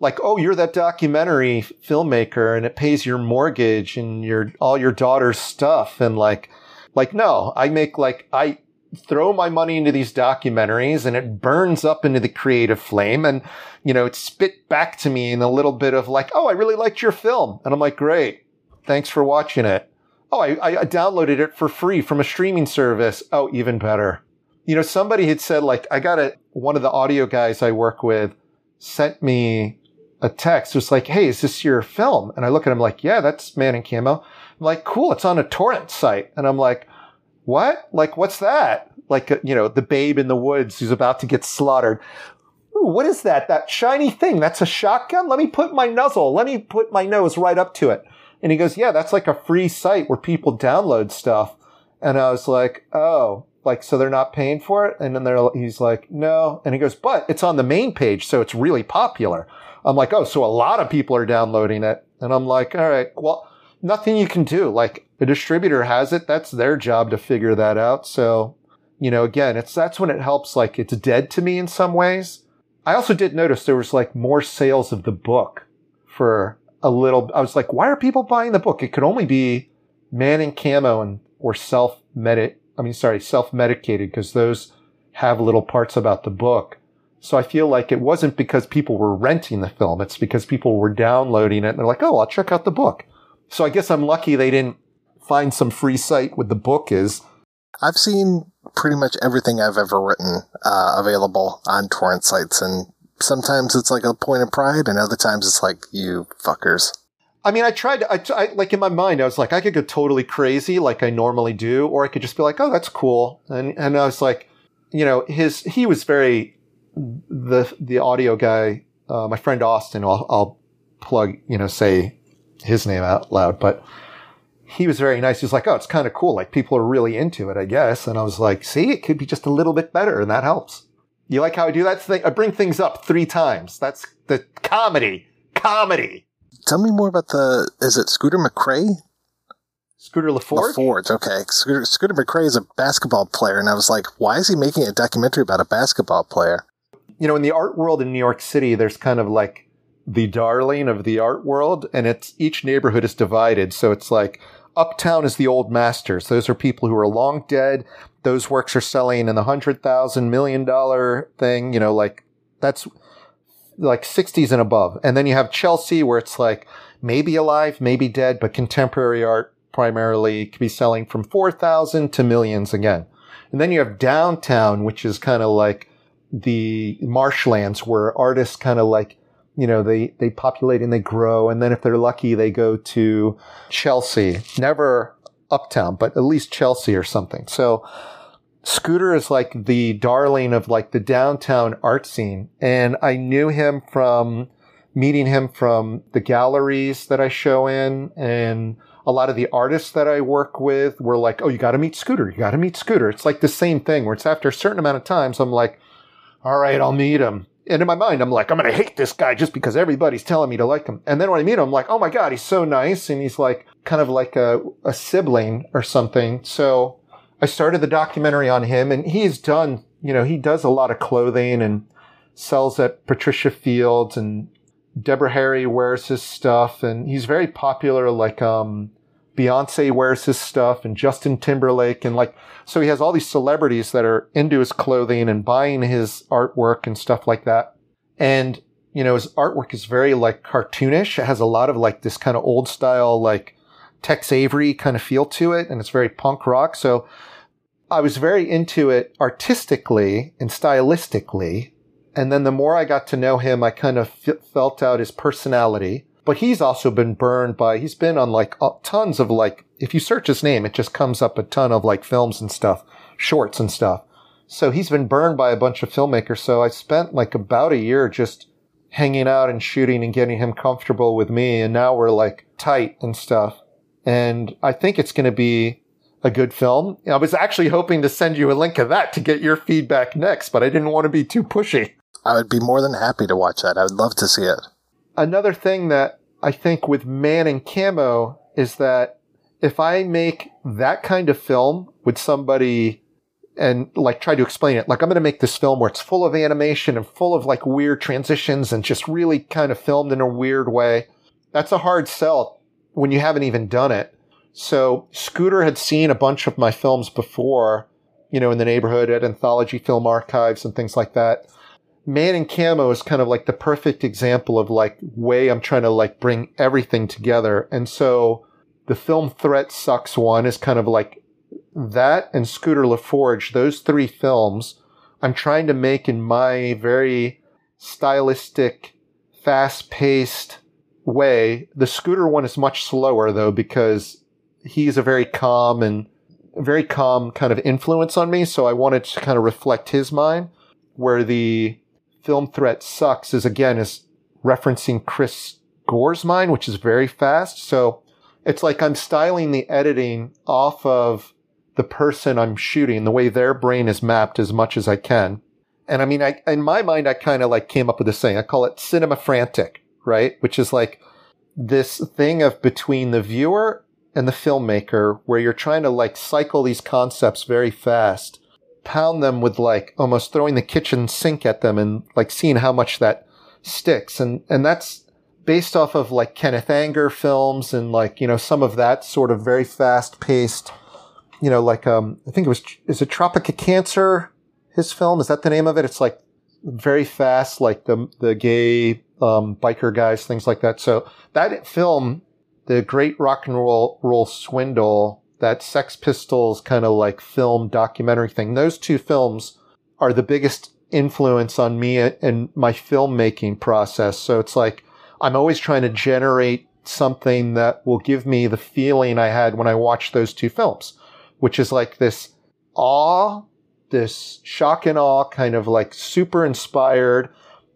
Like, oh, you're that documentary filmmaker and it pays your mortgage and your, all your daughter's stuff. And like, like, no, I make like, I throw my money into these documentaries and it burns up into the creative flame and, you know, it's spit back to me in a little bit of like, oh, I really liked your film. And I'm like, great. Thanks for watching it. Oh, I, I downloaded it for free from a streaming service. Oh, even better. You know, somebody had said like, I got a, one of the audio guys I work with sent me a text. Was like, Hey, is this your film? And I look at him like, yeah, that's Man in Camo. I'm like, cool. It's on a torrent site. And I'm like, what? Like, what's that? Like, uh, you know, the babe in the woods who's about to get slaughtered. Ooh, what is that? That shiny thing? That's a shotgun? Let me put my nuzzle. Let me put my nose right up to it. And he goes, yeah, that's like a free site where people download stuff. And I was like, oh, like, so they're not paying for it? And then he's like, no. And he goes, but it's on the main page. So it's really popular. I'm like, oh, so a lot of people are downloading it. And I'm like, all right, well, nothing you can do. Like a distributor has it. That's their job to figure that out. So, you know, again, it's, that's when it helps. Like it's dead to me in some ways. I also did notice there was like more sales of the book for a little. I was like, why are people buying the book? It could only be man in camo and, or self medit. I mean, sorry, self medicated because those have little parts about the book. So I feel like it wasn't because people were renting the film. It's because people were downloading it and they're like, oh, I'll check out the book. So I guess I'm lucky they didn't find some free site with the book is. I've seen pretty much everything I've ever written uh, available on torrent sites, and sometimes it's like a point of pride, and other times it's like you fuckers. I mean, I tried. I, I like in my mind, I was like, I could go totally crazy, like I normally do, or I could just be like, oh, that's cool, and and I was like, you know, his he was very the the audio guy, uh, my friend Austin. I'll, I'll plug, you know, say his name out loud, but he was very nice. He was like, "Oh, it's kind of cool. Like people are really into it, I guess." And I was like, "See, it could be just a little bit better, and that helps." You like how I do that thing? I bring things up three times. That's the comedy. Comedy. Tell me more about the. Is it Scooter McCrae? Scooter LaForge. LaForge. Okay, Scooter, Scooter McCrae is a basketball player, and I was like, why is he making a documentary about a basketball player? You know, in the art world in New York City, there's kind of like the darling of the art world, and it's each neighborhood is divided. So it's like Uptown is the old masters. Those are people who are long dead. Those works are selling in the hundred thousand million dollar thing, you know, like that's like 60s and above. And then you have Chelsea where it's like maybe alive, maybe dead, but contemporary art primarily could be selling from 4,000 to millions again. And then you have downtown, which is kind of like the marshlands where artists kind of like you know, they, they populate and they grow. And then if they're lucky, they go to Chelsea, never uptown, but at least Chelsea or something. So Scooter is like the darling of like the downtown art scene. And I knew him from meeting him from the galleries that I show in and a lot of the artists that I work with were like, Oh, you got to meet Scooter. You got to meet Scooter. It's like the same thing where it's after a certain amount of times, I'm like, all right, I'll meet him and in my mind, I'm like, I'm going to hate this guy just because everybody's telling me to like him. And then when I meet him, I'm like, oh my God, he's so nice. And he's like kind of like a, a sibling or something. So I started the documentary on him and he's done, you know, he does a lot of clothing and sells at Patricia Fields and Deborah Harry wears his stuff and he's very popular. Like, um, Beyonce wears his stuff and Justin Timberlake and like, so he has all these celebrities that are into his clothing and buying his artwork and stuff like that. And, you know, his artwork is very like cartoonish. It has a lot of like this kind of old style, like Tex Avery kind of feel to it. And it's very punk rock. So I was very into it artistically and stylistically. And then the more I got to know him, I kind of f- felt out his personality but he's also been burned by, he's been on like uh, tons of like, if you search his name, it just comes up a ton of like films and stuff, shorts and stuff. So he's been burned by a bunch of filmmakers. So I spent like about a year just hanging out and shooting and getting him comfortable with me. And now we're like tight and stuff. And I think it's going to be a good film. I was actually hoping to send you a link of that to get your feedback next, but I didn't want to be too pushy. I would be more than happy to watch that. I would love to see it. Another thing that I think with Man in Camo is that if I make that kind of film with somebody and like try to explain it, like I'm going to make this film where it's full of animation and full of like weird transitions and just really kind of filmed in a weird way. That's a hard sell when you haven't even done it. So Scooter had seen a bunch of my films before, you know, in the neighborhood at Anthology Film Archives and things like that. Man in Camo is kind of like the perfect example of like way I'm trying to like bring everything together. And so the film Threat Sucks one is kind of like that and Scooter LaForge, those three films I'm trying to make in my very stylistic, fast paced way. The Scooter one is much slower though because he's a very calm and very calm kind of influence on me. So I wanted to kind of reflect his mind where the film threat sucks is again is referencing Chris Gore's mind, which is very fast. So it's like I'm styling the editing off of the person I'm shooting, the way their brain is mapped as much as I can. And I mean, I, in my mind, I kind of like came up with this thing. I call it cinema frantic, right? Which is like this thing of between the viewer and the filmmaker where you're trying to like cycle these concepts very fast, pound them with like almost throwing the kitchen sink at them and like seeing how much that sticks. And, and that's based off of like Kenneth Anger films and like, you know, some of that sort of very fast paced, you know, like, um, I think it was, is it Tropic of Cancer? His film? Is that the name of it? It's like very fast, like the, the gay, um, biker guys, things like that. So that film, the great rock and roll, roll swindle, that Sex Pistols kind of like film documentary thing. Those two films are the biggest influence on me and my filmmaking process. So it's like, I'm always trying to generate something that will give me the feeling I had when I watched those two films, which is like this awe, this shock and awe kind of like super inspired,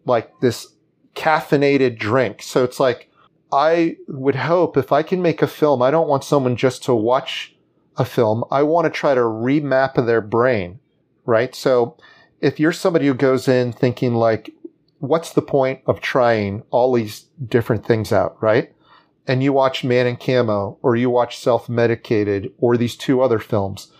like this caffeinated drink. So it's like, I would hope if I can make a film, I don't want someone just to watch a film. I want to try to remap their brain, right? So if you're somebody who goes in thinking like, what's the point of trying all these different things out, right? And you watch Man in Camo or you watch Self Medicated or these two other films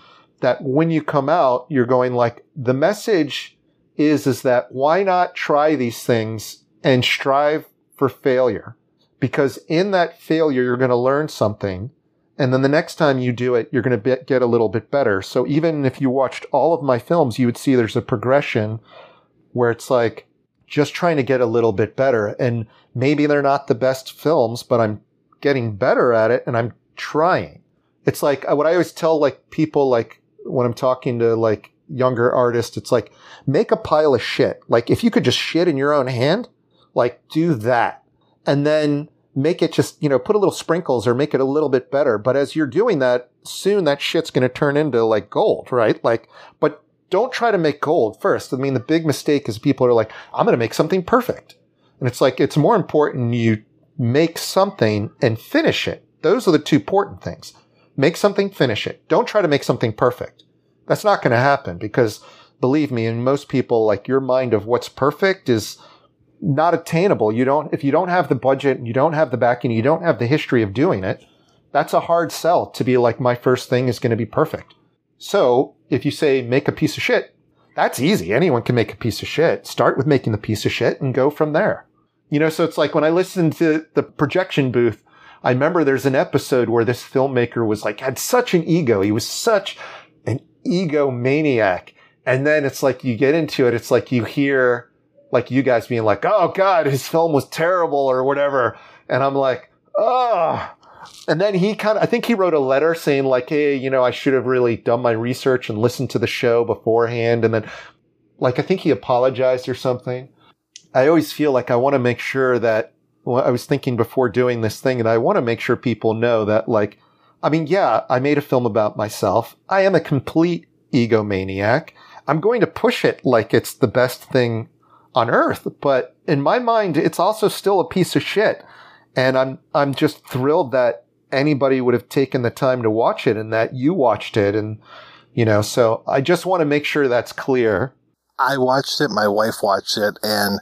that when you come out, you're going like, the message is, is that why not try these things and strive for failure? Because in that failure, you're going to learn something. And then the next time you do it, you're going to get a little bit better. So even if you watched all of my films, you would see there's a progression where it's like just trying to get a little bit better. And maybe they're not the best films, but I'm getting better at it and I'm trying. It's like uh, what I always tell like people like when I'm talking to like younger artists, it's like make a pile of shit. Like if you could just shit in your own hand, like do that. And then make it just, you know, put a little sprinkles or make it a little bit better. But as you're doing that, soon that shit's going to turn into like gold, right? Like, but don't try to make gold first. I mean, the big mistake is people are like, I'm going to make something perfect. And it's like, it's more important you make something and finish it. Those are the two important things. Make something, finish it. Don't try to make something perfect. That's not going to happen because believe me, and most people, like your mind of what's perfect is, not attainable. You don't, if you don't have the budget and you don't have the backing, you don't have the history of doing it, that's a hard sell to be like, my first thing is going to be perfect. So if you say make a piece of shit, that's easy. Anyone can make a piece of shit. Start with making the piece of shit and go from there. You know, so it's like when I listened to the projection booth, I remember there's an episode where this filmmaker was like, had such an ego. He was such an egomaniac. And then it's like you get into it. It's like you hear like you guys being like, oh God, his film was terrible or whatever. And I'm like, oh. And then he kind of, I think he wrote a letter saying like, hey, you know, I should have really done my research and listened to the show beforehand. And then like, I think he apologized or something. I always feel like I want to make sure that well, I was thinking before doing this thing and I want to make sure people know that like, I mean, yeah, I made a film about myself. I am a complete egomaniac. I'm going to push it like it's the best thing on earth. But in my mind, it's also still a piece of shit. And I'm, I'm just thrilled that anybody would have taken the time to watch it and that you watched it. And, you know, so I just want to make sure that's clear. I watched it, my wife watched it, and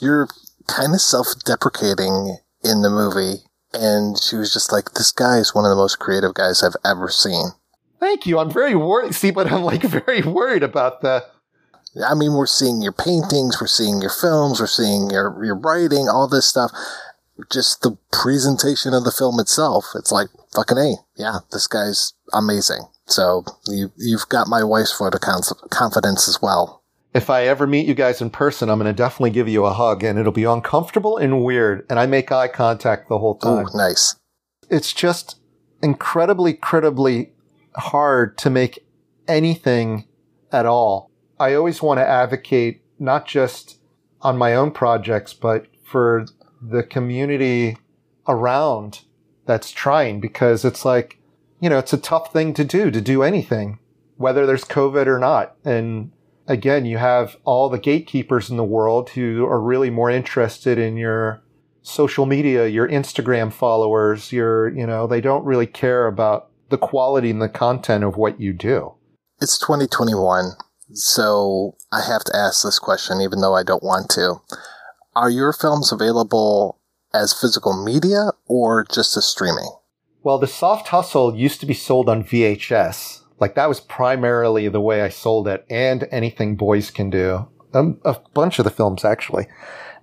you're kind of self deprecating in the movie. And she was just like, this guy is one of the most creative guys I've ever seen. Thank you. I'm very worried. See, but I'm like very worried about the. I mean, we're seeing your paintings, we're seeing your films, we're seeing your, your writing, all this stuff. Just the presentation of the film itself. It's like, fucking A. Yeah, this guy's amazing. So you, you've got my wife's vote of confidence as well. If I ever meet you guys in person, I'm going to definitely give you a hug and it'll be uncomfortable and weird. And I make eye contact the whole time. Oh, nice. It's just incredibly, incredibly hard to make anything at all. I always want to advocate not just on my own projects, but for the community around that's trying because it's like, you know, it's a tough thing to do, to do anything, whether there's COVID or not. And again, you have all the gatekeepers in the world who are really more interested in your social media, your Instagram followers, your, you know, they don't really care about the quality and the content of what you do. It's 2021, so I have to ask this question, even though I don't want to. Are your films available as physical media or just as streaming? Well, the soft hustle used to be sold on VHS. Like that was primarily the way I sold it and anything boys can do. Um, a bunch of the films actually.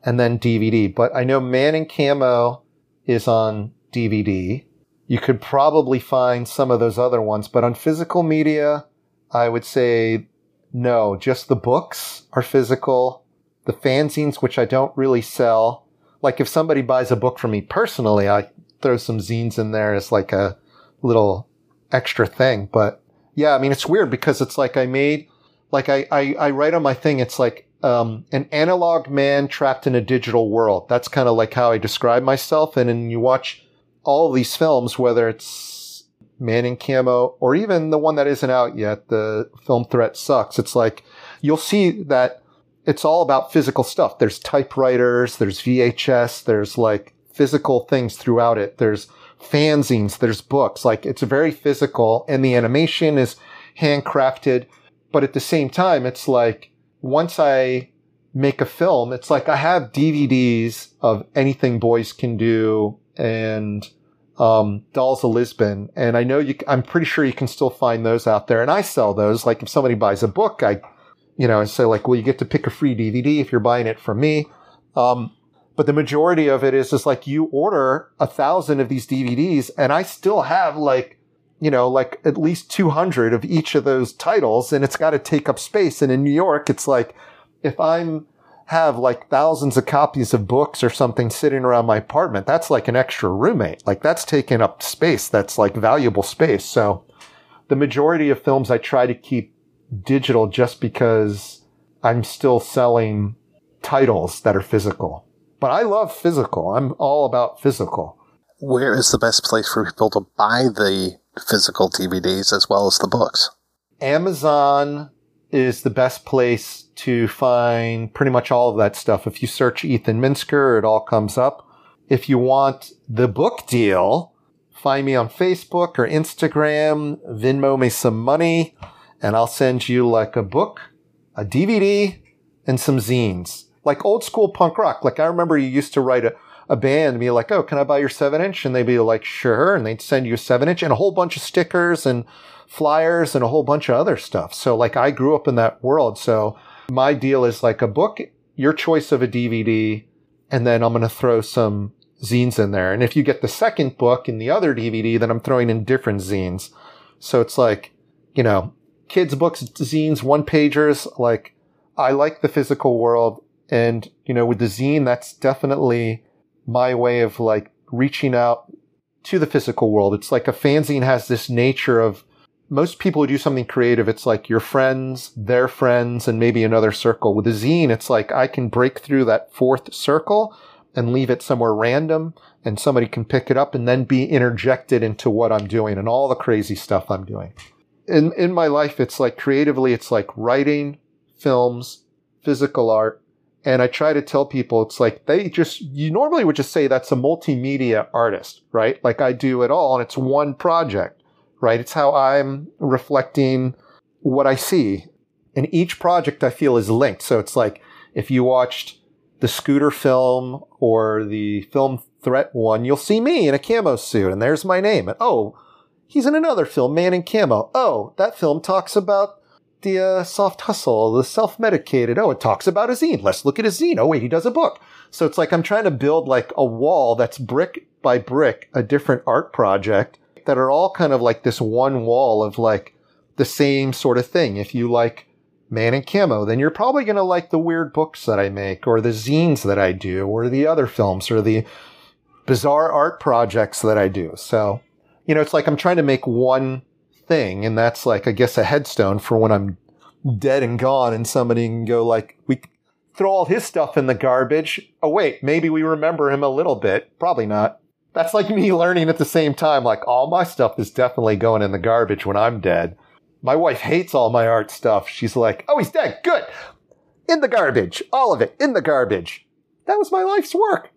And then DVD. But I know Man in Camo is on DVD. You could probably find some of those other ones, but on physical media, I would say no, just the books are physical. The fanzines, which I don't really sell. Like if somebody buys a book from me personally, I throw some zines in there as like a little extra thing. But yeah, I mean, it's weird because it's like I made, like I, I, I write on my thing, it's like, um, an analog man trapped in a digital world. That's kind of like how I describe myself. And then you watch all these films, whether it's Man in Camo or even the one that isn't out yet, the film Threat Sucks, it's like you'll see that it's all about physical stuff. There's typewriters, there's VHS, there's like physical things throughout it. There's fanzines, there's books. Like it's very physical and the animation is handcrafted. But at the same time, it's like once I make a film, it's like I have DVDs of anything boys can do and um, Dolls of Lisbon. And I know you, I'm pretty sure you can still find those out there. And I sell those. Like if somebody buys a book, I, you know, I say like, well, you get to pick a free DVD if you're buying it from me. Um, but the majority of it is just like you order a thousand of these DVDs and I still have like, you know, like at least 200 of each of those titles and it's got to take up space. And in New York, it's like, if I'm have like thousands of copies of books or something sitting around my apartment, that's like an extra roommate. Like that's taking up space. That's like valuable space. So the majority of films I try to keep digital just because I'm still selling titles that are physical. But I love physical. I'm all about physical. Where is the best place for people to buy the physical DVDs as well as the books? Amazon is the best place to find pretty much all of that stuff. If you search Ethan Minsker, it all comes up. If you want the book deal, find me on Facebook or Instagram, Venmo me some money, and I'll send you like a book, a DVD, and some zines. Like old school punk rock. Like I remember you used to write a, a band and be like, oh, can I buy your seven inch? And they'd be like, sure. And they'd send you a seven inch and a whole bunch of stickers and flyers and a whole bunch of other stuff. So like I grew up in that world. So my deal is like a book, your choice of a DVD, and then I'm going to throw some zines in there. And if you get the second book in the other DVD, then I'm throwing in different zines. So it's like, you know, kids books, zines, one pagers. Like I like the physical world. And, you know, with the zine, that's definitely my way of like reaching out to the physical world. It's like a fanzine has this nature of most people who do something creative, it's like your friends, their friends, and maybe another circle. With a zine, it's like I can break through that fourth circle and leave it somewhere random and somebody can pick it up and then be interjected into what I'm doing and all the crazy stuff I'm doing. in in my life, it's like creatively, it's like writing, films, physical art, and I try to tell people it's like they just you normally would just say that's a multimedia artist, right? Like I do it all, and it's one project, right? It's how I'm reflecting what I see, and each project I feel is linked. So it's like if you watched the scooter film or the film threat one, you'll see me in a camo suit, and there's my name. And oh, he's in another film, Man in Camo. Oh, that film talks about the uh, soft hustle, the self-medicated. Oh, it talks about a zine. Let's look at a zine. Oh, wait, he does a book. So it's like I'm trying to build like a wall that's brick by brick, a different art project that are all kind of like this one wall of like the same sort of thing. If you like Man in Camo, then you're probably going to like the weird books that I make or the zines that I do or the other films or the bizarre art projects that I do. So, you know, it's like I'm trying to make one thing and that's like, I guess a headstone for when I'm dead and gone and somebody can go like, we throw all his stuff in the garbage. Oh, wait, maybe we remember him a little bit. Probably not. That's like me learning at the same time, like all my stuff is definitely going in the garbage when I'm dead. My wife hates all my art stuff. She's like, oh, he's dead. Good. In the garbage. All of it in the garbage. That was my life's work.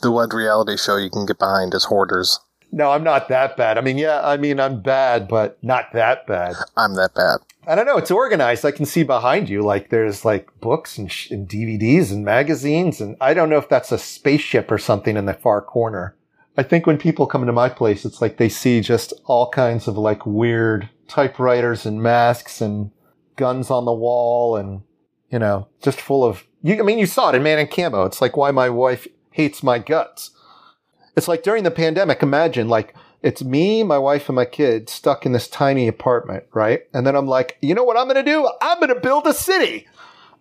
The one reality show you can get behind is Hoarders. No, I'm not that bad. I mean, yeah, I mean, I'm bad, but not that bad. I'm that bad. I don't know. It's organized. I can see behind you. Like there's like books and, sh- and DVDs and magazines. And I don't know if that's a spaceship or something in the far corner. I think when people come into my place, it's like they see just all kinds of like weird typewriters and masks and guns on the wall and, you know, just full of, you, I mean, you saw it in Man in Camo. It's like why my wife hates my guts. It's like during the pandemic, imagine like it's me, my wife, and my kids stuck in this tiny apartment, right? And then I'm like, you know what I'm going to do? I'm going to build a city.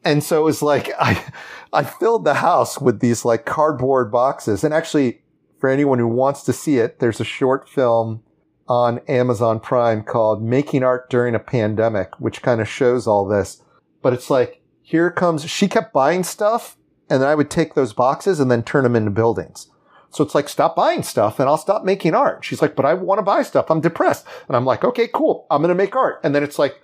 And so it was like, I, I filled the house with these like cardboard boxes. And actually, for anyone who wants to see it, there's a short film on Amazon Prime called Making Art During a Pandemic, which kind of shows all this. But it's like, here comes, she kept buying stuff and then I would take those boxes and then turn them into buildings. So it's like, stop buying stuff and I'll stop making art. She's like, but I want to buy stuff. I'm depressed. And I'm like, okay, cool. I'm going to make art. And then it's like,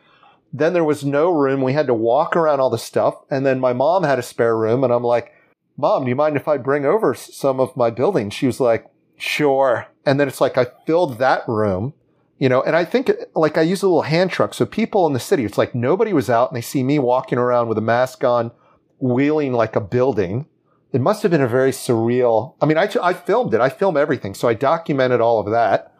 then there was no room. We had to walk around all the stuff. And then my mom had a spare room. And I'm like, mom, do you mind if I bring over some of my building? She was like, sure. And then it's like, I filled that room, you know, and I think like I use a little hand truck. So people in the city, it's like nobody was out and they see me walking around with a mask on, wheeling like a building it must have been a very surreal. I mean, I, I filmed it. I film everything. So I documented all of that.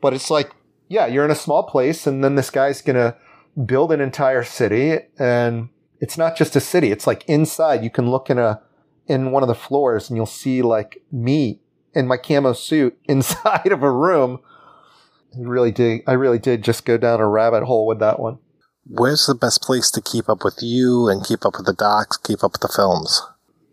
But it's like, yeah, you're in a small place and then this guy's going to build an entire city. And it's not just a city. It's like inside you can look in a, in one of the floors and you'll see like me in my camo suit inside of a room. I really did. I really did just go down a rabbit hole with that one. Where's the best place to keep up with you and keep up with the docs, keep up with the films?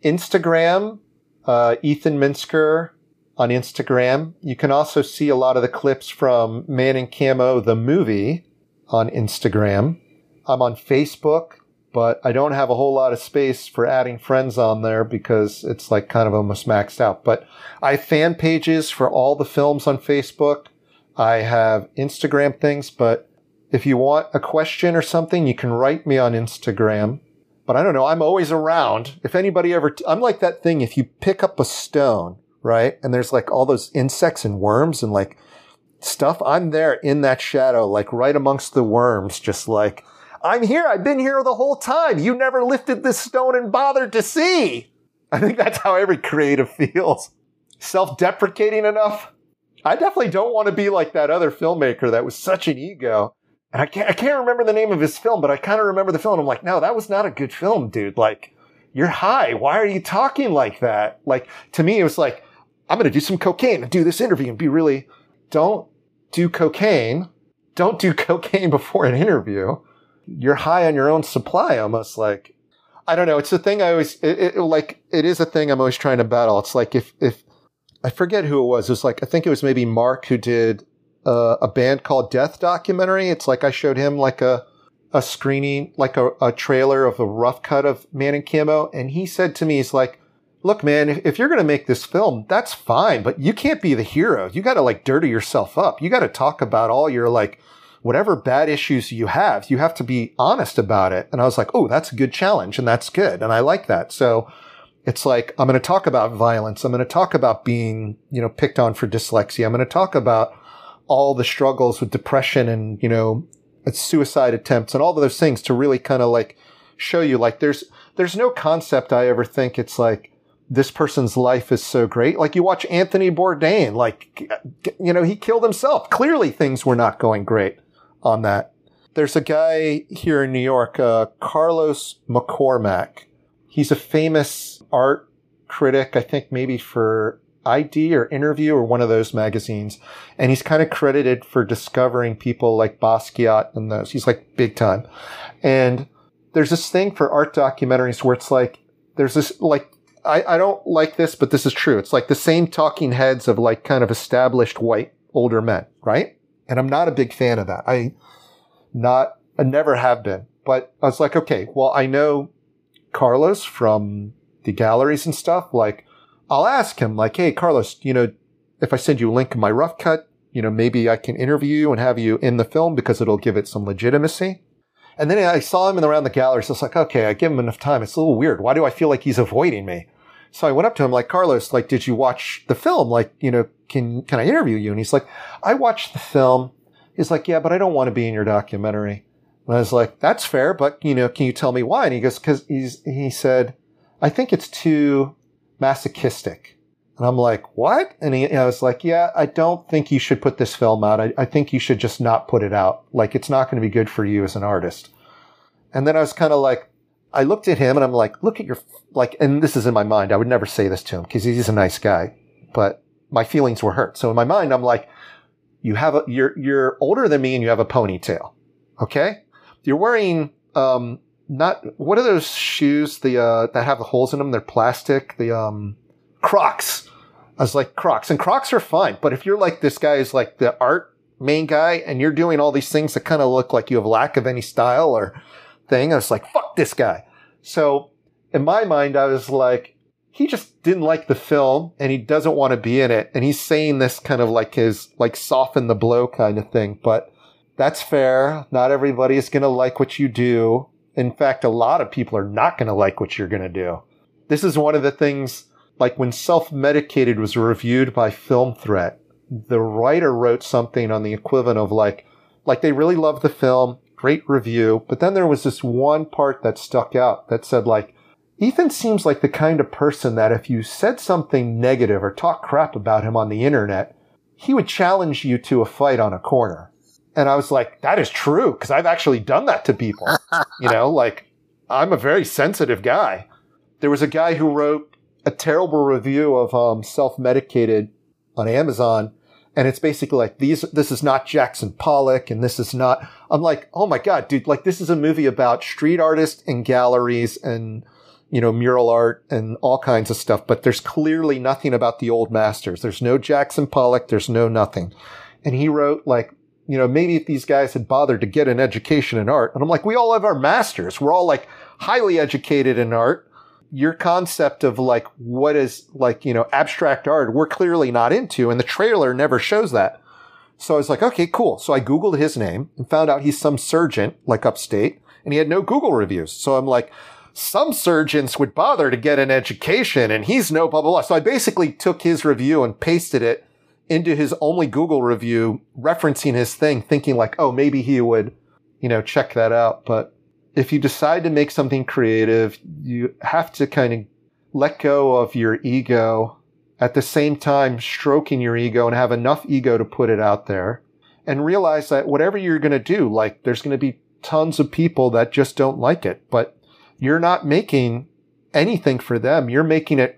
Instagram, uh, Ethan Minsker on Instagram. You can also see a lot of the clips from Man in Camo, the movie, on Instagram. I'm on Facebook, but I don't have a whole lot of space for adding friends on there because it's like kind of almost maxed out. But I have fan pages for all the films on Facebook. I have Instagram things, but if you want a question or something, you can write me on Instagram but I don't know. I'm always around. If anybody ever, i am like that thing. If you pick up a stone, right? And there's like all those insects and worms and like stuff. I'm there in that shadow, like right amongst the worms, just like, I'm here. I've been here the whole time. You never lifted this stone and bothered to see. I think that's how every creative feels. Self-deprecating enough. I definitely don't want to be like that other filmmaker that was such an ego. And I can't, I can't remember the name of his film, but I kind of remember the film. I'm like, no, that was not a good film, dude. Like, you're high. Why are you talking like that? Like, to me, it was like, I'm going to do some cocaine and do this interview and be really, don't do cocaine. Don't do cocaine before an interview. You're high on your own supply, almost like, I don't know. It's a thing I always, it, it, like, it is a thing I'm always trying to battle. It's like if, if, I forget who it was. It was like, I think it was maybe Mark who did uh, a band called Death documentary. It's like I showed him like a a screening, like a, a trailer of a rough cut of Man in Camo, and he said to me, "He's like, look, man, if, if you're going to make this film, that's fine, but you can't be the hero. You got to like dirty yourself up. You got to talk about all your like whatever bad issues you have, you have to be honest about it. And I was like, oh, that's a good challenge and that's good. And I like that. So it's like, I'm going to talk about violence. I'm going to talk about being, you know, picked on for dyslexia. I'm going to talk about all the struggles with depression and, you know, suicide attempts and all of those things to really kind of like show you like there's, there's no concept I ever think it's like, this person's life is so great. Like you watch Anthony Bourdain, like, you know, he killed himself. Clearly things were not going great on that. There's a guy here in New York, uh, Carlos McCormick. He's a famous art critic, I think maybe for ID or Interview or one of those magazines. And he's kind of credited for discovering people like Basquiat and those. He's like big time. And there's this thing for art documentaries where it's like, there's this like I, I don't like this, but this is true. It's like the same talking heads of like kind of established white older men, right? And I'm not a big fan of that. I not, I never have been, but I was like, okay, well, I know Carlos from the galleries and stuff. Like I'll ask him like, Hey, Carlos, you know, if I send you a link in my rough cut, you know, maybe I can interview you and have you in the film because it'll give it some legitimacy. And then I saw him in around the galleries. I was like, okay, I give him enough time. It's a little weird. Why do I feel like he's avoiding me? So I went up to him like, Carlos, like, did you watch the film? Like, you know, can, can I interview you? And he's like, I watched the film. He's like, yeah, but I don't want to be in your documentary. And I was like, that's fair, but you know, can you tell me why? And he goes, cause he's, he said, I think it's too masochistic. And I'm like, what? And he, and I was like, yeah, I don't think you should put this film out. I, I think you should just not put it out. Like, it's not going to be good for you as an artist. And then I was kind of like, I looked at him and I'm like, look at your, like, and this is in my mind. I would never say this to him because he's a nice guy, but my feelings were hurt. So in my mind, I'm like, you have a, you're, you're older than me and you have a ponytail. Okay. You're wearing, um, not, what are those shoes, the, uh, that have the holes in them? They're plastic, the, um, Crocs. I was like, Crocs. And Crocs are fine. But if you're like, this guy is like the art main guy and you're doing all these things that kind of look like you have lack of any style or thing, I was like, fuck this guy. So in my mind, I was like, he just didn't like the film and he doesn't want to be in it. And he's saying this kind of like his, like soften the blow kind of thing. But that's fair. Not everybody is going to like what you do. In fact, a lot of people are not going to like what you're going to do. This is one of the things, like when self-medicated was reviewed by Film Threat, the writer wrote something on the equivalent of like, like they really loved the film, great review, but then there was this one part that stuck out that said like, Ethan seems like the kind of person that if you said something negative or talk crap about him on the internet, he would challenge you to a fight on a corner. And I was like, that is true, because I've actually done that to people. you know, like I'm a very sensitive guy. There was a guy who wrote a terrible review of um, self-medicated on Amazon. And it's basically like these, this is not Jackson Pollock and this is not, I'm like, oh my God, dude, like this is a movie about street artists and galleries and, you know, mural art and all kinds of stuff, but there's clearly nothing about the old masters. There's no Jackson Pollock. There's no nothing. And he wrote like, you know, maybe if these guys had bothered to get an education in art. And I'm like, we all have our masters. We're all like highly educated in art. Your concept of like what is like, you know, abstract art, we're clearly not into. And the trailer never shows that. So I was like, okay, cool. So I Googled his name and found out he's some surgeon, like upstate, and he had no Google reviews. So I'm like, some surgeons would bother to get an education and he's no blah, blah, blah. So I basically took his review and pasted it into his only Google review, referencing his thing, thinking like, oh, maybe he would, you know, check that out. But if you decide to make something creative, you have to kind of let go of your ego at the same time stroking your ego and have enough ego to put it out there and realize that whatever you're going to do, like there's going to be tons of people that just don't like it, but you're not making anything for them. You're making it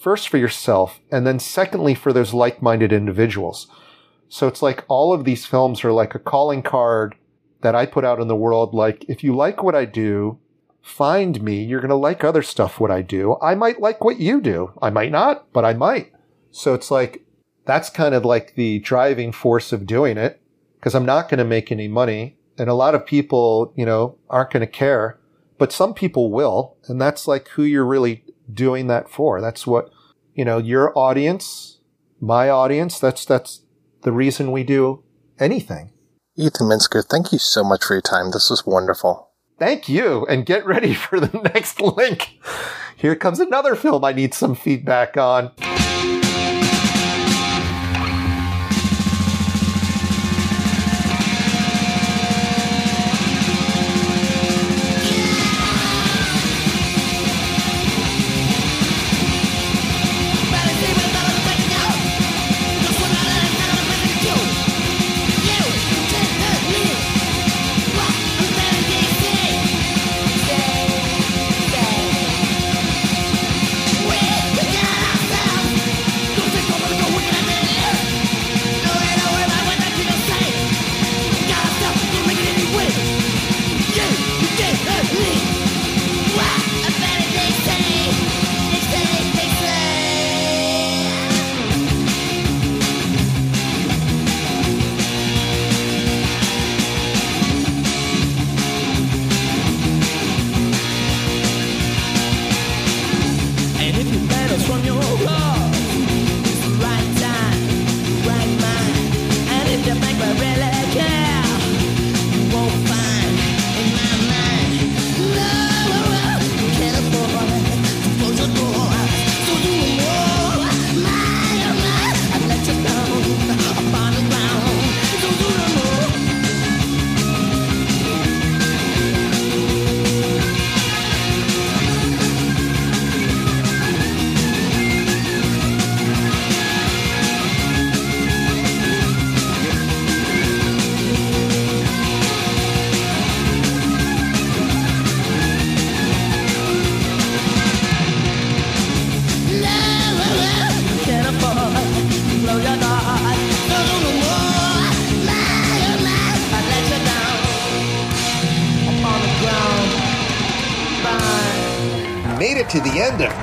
first for yourself and then secondly for those like-minded individuals. So it's like all of these films are like a calling card that I put out in the world. Like, if you like what I do, find me. You're going to like other stuff what I do. I might like what you do. I might not, but I might. So it's like, that's kind of like the driving force of doing it because I'm not going to make any money. And a lot of people, you know, aren't going to care, but some people will. And that's like who you're really doing that for. That's what, you know, your audience, my audience, that's, that's the reason we do anything. Ethan Minsker, thank you so much for your time. This was wonderful. Thank you, and get ready for the next link. Here comes another film I need some feedback on.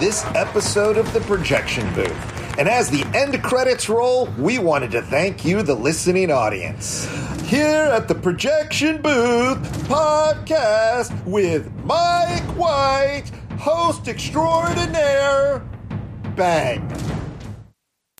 This episode of the Projection Booth. And as the end credits roll, we wanted to thank you, the listening audience. Here at the Projection Booth podcast with Mike White, host extraordinaire. Bang.